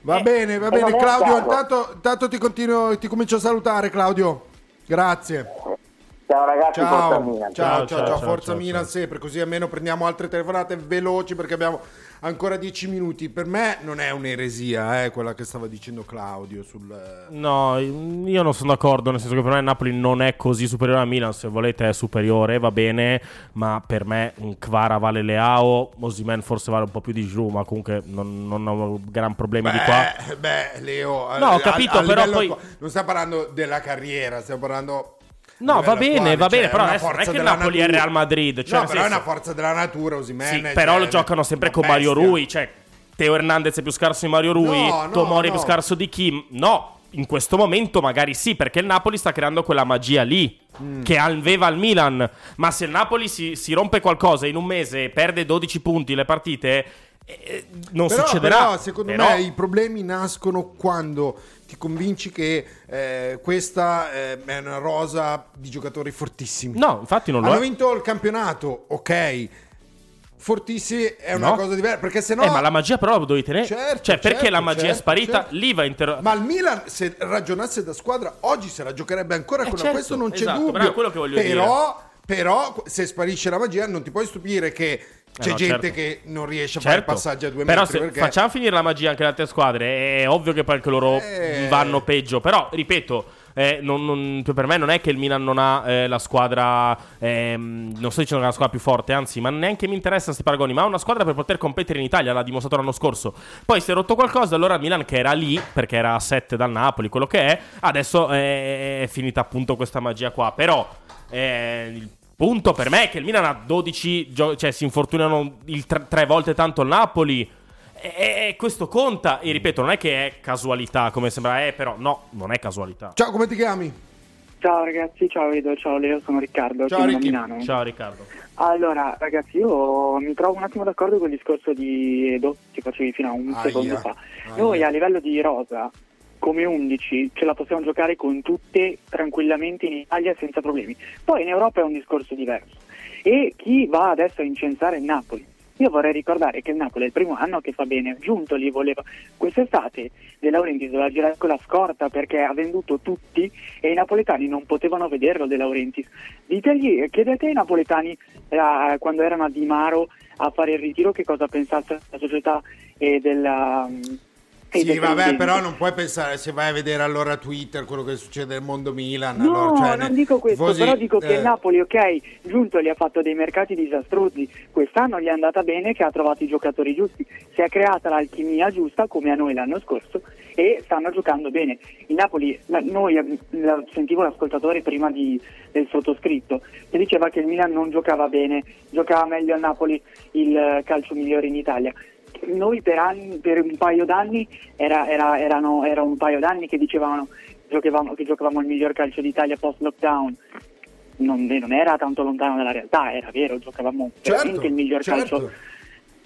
F: Va bene, va
Q: E
F: bene, Claudio. Intanto, intanto ti, continuo, ti comincio a salutare, Claudio. Grazie.
Q: Ciao ragazzi,
F: Ciao,
Q: forza
F: ciao,
Q: Milan.
F: ciao,
Q: Ciao,
F: ciao,
Q: ciao,
F: forza
Q: ciao,
F: Milan sempre, così almeno prendiamo altre telefonate veloci perché abbiamo ancora dieci minuti. Per me non è un'eresia, eh, quella che stava dicendo Claudio sul...
D: No, io non sono d'accordo, nel senso che per me Napoli non è così superiore a Milan, se volete è superiore, va bene, ma per me un Kvara vale Leao, Osimen forse vale un po' più di Giroud, ma comunque non, non ho gran problemi di qua.
F: Beh, beh, Leo,
D: No, ho capito, però
F: livello
D: poi-
F: attuale- non stiamo parlando della carriera, stiamo parlando...
D: No, va bene, va bene,
F: cioè,
D: però adesso non è che il Napoli è
F: natura.
D: Real Madrid, cioè
F: no, però è
D: senso-
F: una forza della natura, Osimhen.
D: Sì,
F: cioè,
D: però lo giocano sempre con Mario
F: bestia.
D: Rui, cioè Teo Hernandez è più scarso di Mario Rui,
F: No, no,
D: Tomori è più
F: no.
D: scarso di Kim. No, in questo momento magari sì, perché il Napoli sta creando quella magia lì.
F: Mm.
D: Che aveva il Milan, ma se il Napoli si, si rompe qualcosa in un mese, perde 12 punti le partite, eh, non
F: Però-
D: succederà.
F: Però, secondo
D: Però-
F: me i problemi nascono quando ti convinci che eh, questa eh, è una rosa di giocatori fortissimi.
D: No, infatti non lo
F: Hanno
D: è.
F: vinto il campionato, ok. Fortissimi è una
D: No.
F: cosa diversa, perché se no...
D: Eh, ma la magia però la devi tenere.
F: Certo,
D: cioè, perché
F: certo,
D: la magia è
F: certo,
D: sparita?
F: certo.
D: Lì va inter...
F: Ma il Milan, se ragionasse da squadra, oggi se la giocherebbe ancora
D: Eh,
F: con
D: certo,
F: questo non c'è
D: esatto,
F: dubbio.
D: però è quello che voglio
F: però, però, se sparisce la magia, non ti puoi stupire che c'è
D: Eh no,
F: gente
D: certo.
F: che non riesce a fare
D: Certo.
F: il passaggio a due
D: Però
F: metri.
D: se
F: perché...
D: facciamo finire la magia anche le altre squadre, è ovvio che poi anche loro
F: Eh.
D: vanno peggio. Però, ripeto, eh, non- non- per me non è che il Milan non ha eh, la squadra. ehm, non sto dicendo che è la squadra più forte, anzi, ma neanche mi interessa questi paragoni. Ma ha una squadra per poter competere in Italia, l'ha dimostrato l'anno scorso. Poi si è rotto qualcosa, allora il Milan che era lì, perché era a 7 dal Napoli, quello che è, adesso è, è finita appunto questa magia qua. Però. eh, il punto per me è che il Milan ha 12, gio- cioè si infortunano tre, tre volte tanto il Napoli. E, questo conta. E ripeto, non è che è casualità come sembra, eh, però no, non è casualità.
F: Ciao, come ti chiami?
R: Ciao ragazzi, ciao Edo, ciao Leo, sono Riccardo,
D: Ciao, Ricky.
R: Milano.
D: Ciao Riccardo.
R: Allora, ragazzi, io mi trovo un attimo d'accordo con il discorso di Edo che facevi fino a un
F: Aia,
R: secondo fa.
F: aia.
R: Noi a livello di rosa, come 11, ce la possiamo giocare con tutte tranquillamente in Italia senza problemi. Poi in Europa è un discorso diverso. E chi va adesso a incensare il Napoli? Io vorrei ricordare che il Napoli è il primo anno che fa bene, giunto lì voleva. Quest'estate De Laurentiis doveva girare con la scorta perché ha venduto tutti e i napoletani non potevano vederlo De Laurentiis. Ditegli, chiedete ai napoletani eh, quando erano a Di Maro a fare il ritiro che cosa pensasse della società e della...
F: Sì, vabbè, però non puoi pensare, se vai a vedere allora Twitter quello che succede nel mondo Milan.
R: No,
F: allora, cioè,
R: non
F: ne-
R: dico questo,
F: tifosi,
R: però dico che
F: eh,
R: il Napoli, ok, Giunto gli ha fatto dei mercati disastrosi, quest'anno gli è andata bene che ha trovato i giocatori giusti, si è creata l'alchimia giusta come a noi l'anno scorso e stanno giocando bene. Il Napoli, la- noi, eh, la- sentivo l'ascoltatore prima di- del sottoscritto che diceva che il Milan non giocava bene, giocava meglio a Napoli il eh, calcio migliore in Italia. Noi per, anni, per un paio d'anni era, era- erano, era un paio d'anni che dicevano giocavamo, che giocavamo il miglior calcio d'Italia post lockdown. Non, non era tanto lontano dalla realtà, era vero, giocavamo veramente il miglior
F: certo.
R: calcio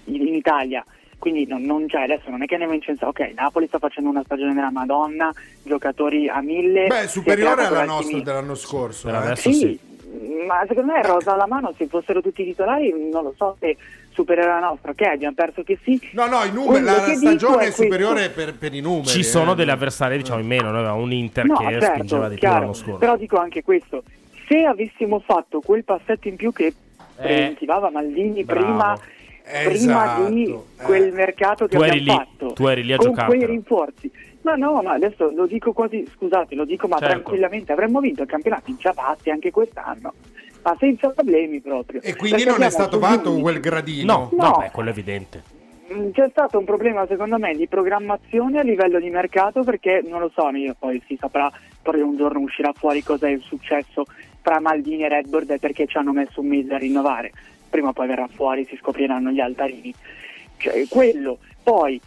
R: in, in Italia. quindi non, non c'è, adesso non è che andiamo in censo, ok, Napoli sta facendo una stagione della Madonna, giocatori a mille.
F: Beh, superiore alla nostra dell'anno scorso. Eh.
R: sì,
D: sì.
R: ma secondo me rosa alla mano se fossero tutti titolari non lo so se supererà la nostra ok abbiamo perso che sì
F: No, no, i numeri,
R: Quello
F: la, stagione è superiore per, per i numeri.
D: Ci sono
F: eh.
D: delle avversarie, diciamo, in meno. Noi avevamo un Inter
R: no
D: che
R: certo,
D: spingeva di più
R: chiaro,
D: l'anno scorso.
R: però dico anche questo se avessimo fatto quel passetto in più che preventivava Maldini
D: Eh, bravo.
R: prima prima di
F: Esatto,
R: quel mercato che
D: Tu eri
R: abbiamo
D: lì,
R: fatto
D: tu eri lì a
R: con
D: giocare,
R: quei rinforzi ma no ma adesso lo dico quasi scusate lo dico ma
D: Certo.
R: tranquillamente avremmo vinto il campionato in ciabatte anche quest'anno ma senza problemi proprio
F: E quindi
R: Perché
F: non è stato fatto quel gradino.
D: No, no, beh, quello è evidente.
R: Mm, C'è stato un problema secondo me di programmazione a livello di mercato perché non lo so, io poi si saprà, poi un giorno uscirà fuori cosa è successo tra Maldini e Redbird e perché ci hanno messo un mese a rinnovare. Prima o poi verrà fuori, si scopriranno gli altarini. Cioè, quello. Poi,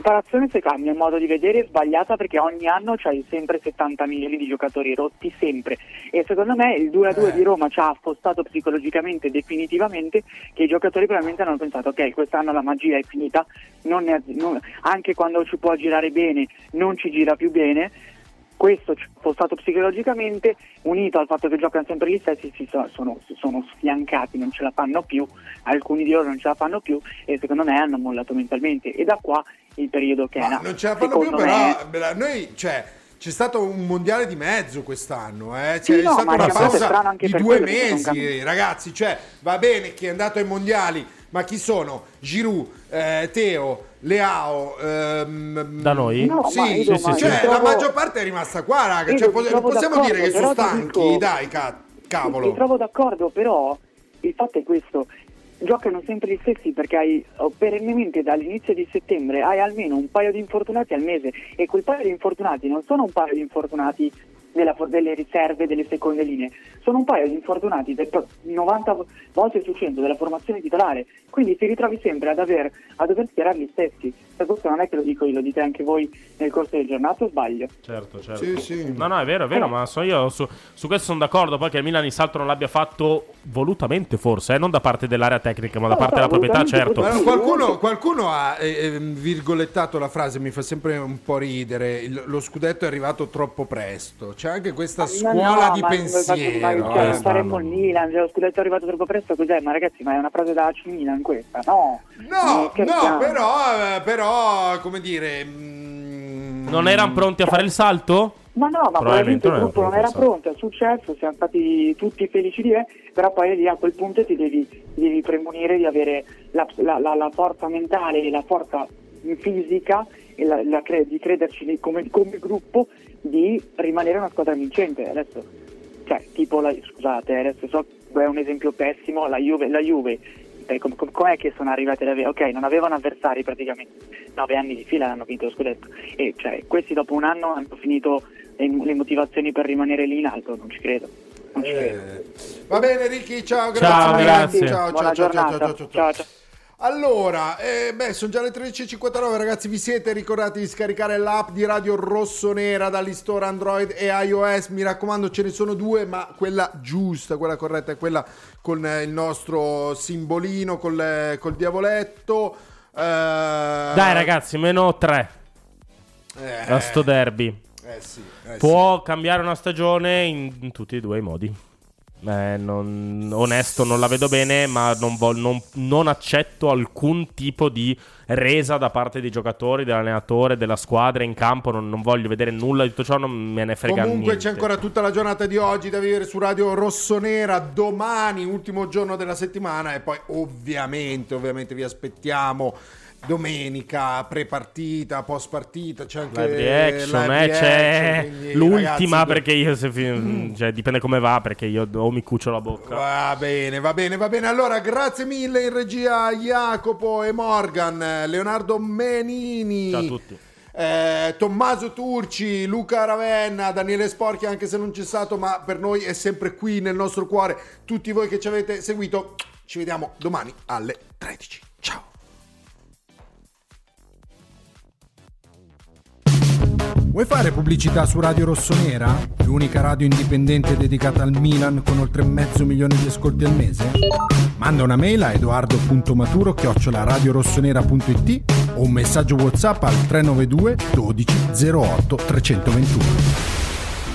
R: preparazione secondo a mio modo di vedere è sbagliata perché ogni anno c'hai sempre 70 milioni di giocatori rotti, sempre. E secondo me il 2-2
F: Eh.
R: di Roma ci ha affostato psicologicamente definitivamente che i giocatori probabilmente hanno pensato ok quest'anno la magia è finita, non ne- non- anche quando ci può girare bene non ci gira più bene. Questo ci ha affostato psicologicamente, unito al fatto che giocano sempre gli stessi, si sono, sono, si sono sfiancati, non ce la fanno più, alcuni di loro non ce la fanno più e secondo me hanno mollato mentalmente. E da qua il periodo che è nato.
F: non ce la fanno più,
R: me-
F: però noi, cioè, c'è stato un mondiale di mezzo quest'anno, eh? c'è
R: Sì, no,
F: stata una
R: è
F: pausa di due mesi, ragazzi, cioè, va bene chi è andato ai mondiali, ma chi sono? Giroud, eh, Teo, Leao, ehm,
D: Da noi?
R: No,
F: sì, sì, sì,
R: io
F: cioè,
R: trovo-
F: la maggior parte è rimasta qua, raga.
R: Io
F: Cioè,
R: mi
F: po-
R: trovo
F: possiamo dire che sono stanchi,
R: dico-
F: dai, ca-
R: Mi
F: cavolo.
R: trovo d'accordo, però il fatto è questo. Giocano sempre gli stessi perché hai oh, perennemente dall'inizio di settembre hai almeno un paio di infortunati al mese e quel paio di infortunati non sono un paio di infortunati della- delle riserve delle seconde linee, sono un paio di infortunati del 90 volte su 100 della formazione titolare, quindi ti ritrovi sempre ad, aver, a dover schierare gli stessi. Questo non è che lo dico io, lo dite anche voi nel corso del giornato o sbaglio?
D: Certo, certo.
F: Sì, sì.
D: No, no, è vero, è vero, ma so io su, su questo sono d'accordo. Poi che il Milan il salto non l'abbia fatto volutamente, forse, eh, non da parte dell'area tecnica, ma da
R: No,
D: parte
R: no,
D: della proprietà, certo.
F: Ma qualcuno, qualcuno ha eh, eh, virgolettato la frase, mi fa sempre un po' ridere. il- lo scudetto è arrivato troppo presto. C'è anche questa
R: Ma
F: scuola
R: no,
F: di
R: ma-
F: pensiero.
R: Ma, cioè,
F: eh.
R: faremo il Milan, cioè, lo scudetto è arrivato troppo presto, cos'è? Ma ragazzi, ma è una frase da AC Milan questa? No,
F: No,
R: Eh,
F: no, però, eh, però, come dire... mm,
D: Non erano pronti a fare il salto?
R: Ma no, ma
D: Probabilmente
R: probabilmente il gruppo non
D: pronto,
R: era pronto, è successo, siamo stati tutti felici di me, però poi lì a quel punto ti devi, ti devi premunire di avere la, la- la- la forza mentale e la forza fisica e la- la cre- di crederci come, come gruppo di rimanere una squadra vincente. Adesso, cioè, tipo, la, scusate, adesso so è un esempio pessimo, la Juve, la Juve eh, com- com- com'è che sono arrivati ad avere? Ok, non avevano avversari praticamente, nove anni di fila hanno vinto lo scudetto e cioè, questi dopo un anno hanno finito le, le motivazioni per rimanere lì in alto, non ci credo. Non ci credo.
F: Eh, Va bene, Ricky, ciao, grazie.
D: Ciao, grazie.
F: Ciao,
R: Buona
F: ciao, ciao, ciao,
R: giornata.
F: ciao, ciao, ciao.
R: Ciao, ciao.
F: Allora, eh, beh, sono già le 13.59, ragazzi, vi siete ricordati di scaricare l'app di Radio Rossonera dagli store Android e iOS, mi raccomando ce ne sono due, ma quella giusta, quella corretta è quella con eh, il nostro simbolino, col, eh, col diavoletto. Eh,
D: Dai, ragazzi, meno 3
F: eh,
D: a sto derby.
F: eh sì, eh
D: Può cambiare una stagione in, in tutti e due i modi. Eh, non- onesto, non la vedo bene, ma non, vol- non- non accetto alcun tipo di resa da parte dei giocatori, dell'allenatore, della squadra in campo. Non, non voglio vedere nulla di tutto ciò, non me ne frega
F: Comunque
D: niente.
F: c'è ancora tutta la giornata di oggi da vivere su Radio Rossonera domani, ultimo giorno della settimana e poi ovviamente, ovviamente vi aspettiamo domenica, pre-partita, post-partita, c'è anche
D: Live reaction,
F: live
D: eh, c'è
F: quindi,
D: l'ultima
F: ragazzi,
D: perché io se fi- cioè, dipende come va perché io o mi cucio la bocca.
F: Va bene, va bene, va bene. Allora, grazie mille in regia Jacopo e Morgan, Leonardo Menini.
D: Ciao a tutti.
F: Eh, Tommaso Turci, Luca Ravenna, Daniele Sporchi, anche se non c'è stato, ma per noi è sempre qui nel nostro cuore. Tutti voi che ci avete seguito, ci vediamo domani alle 13. Ciao. Vuoi fare pubblicità su Radio Rossonera? L'unica radio indipendente dedicata al Milan con oltre mezzo milione di ascolti al mese? Manda una mail a edoardo.maturo radiorossonera.it o un messaggio WhatsApp al 392 12 08 321.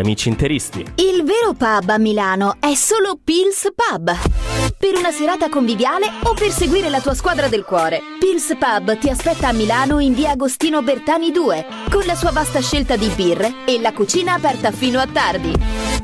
D: amici interisti.
C: Il vero pub a Milano è solo Pils Pub. Per una serata conviviale o per seguire la tua squadra del cuore. Pils Pub ti aspetta a Milano in via Agostino Bertani 2, con la sua vasta scelta di birre e la cucina aperta fino a tardi.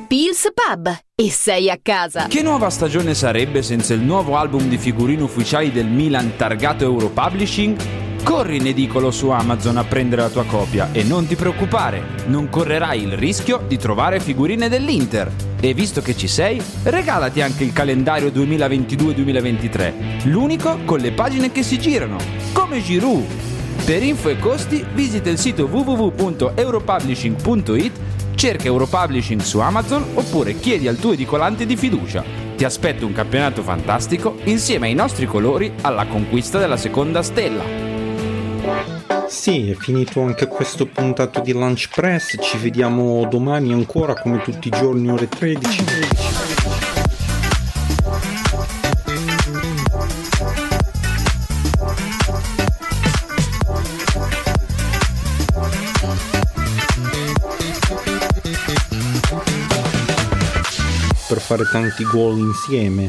C: Pils Pub. E sei a casa.
B: Che nuova stagione sarebbe senza il nuovo album di figurine ufficiali del Milan targato Europublishing? Corri in edicolo su Amazon a prendere la tua copia e non ti preoccupare, non correrai il rischio di trovare figurine dell'Inter. E visto che ci sei, regalati anche il calendario 2022-2023, l'unico con le pagine che si girano, come Giroud. Per info e costi visita il sito www.europublishing.it, cerca Europublishing su Amazon oppure chiedi al tuo edicolante di fiducia. Ti aspetto un campionato fantastico insieme ai nostri colori alla conquista della seconda stella.
S: Sì, è finito anche questo puntato di Lunch Press. Ci vediamo domani ancora come tutti i giorni ore 13. Per fare tanti gol insieme.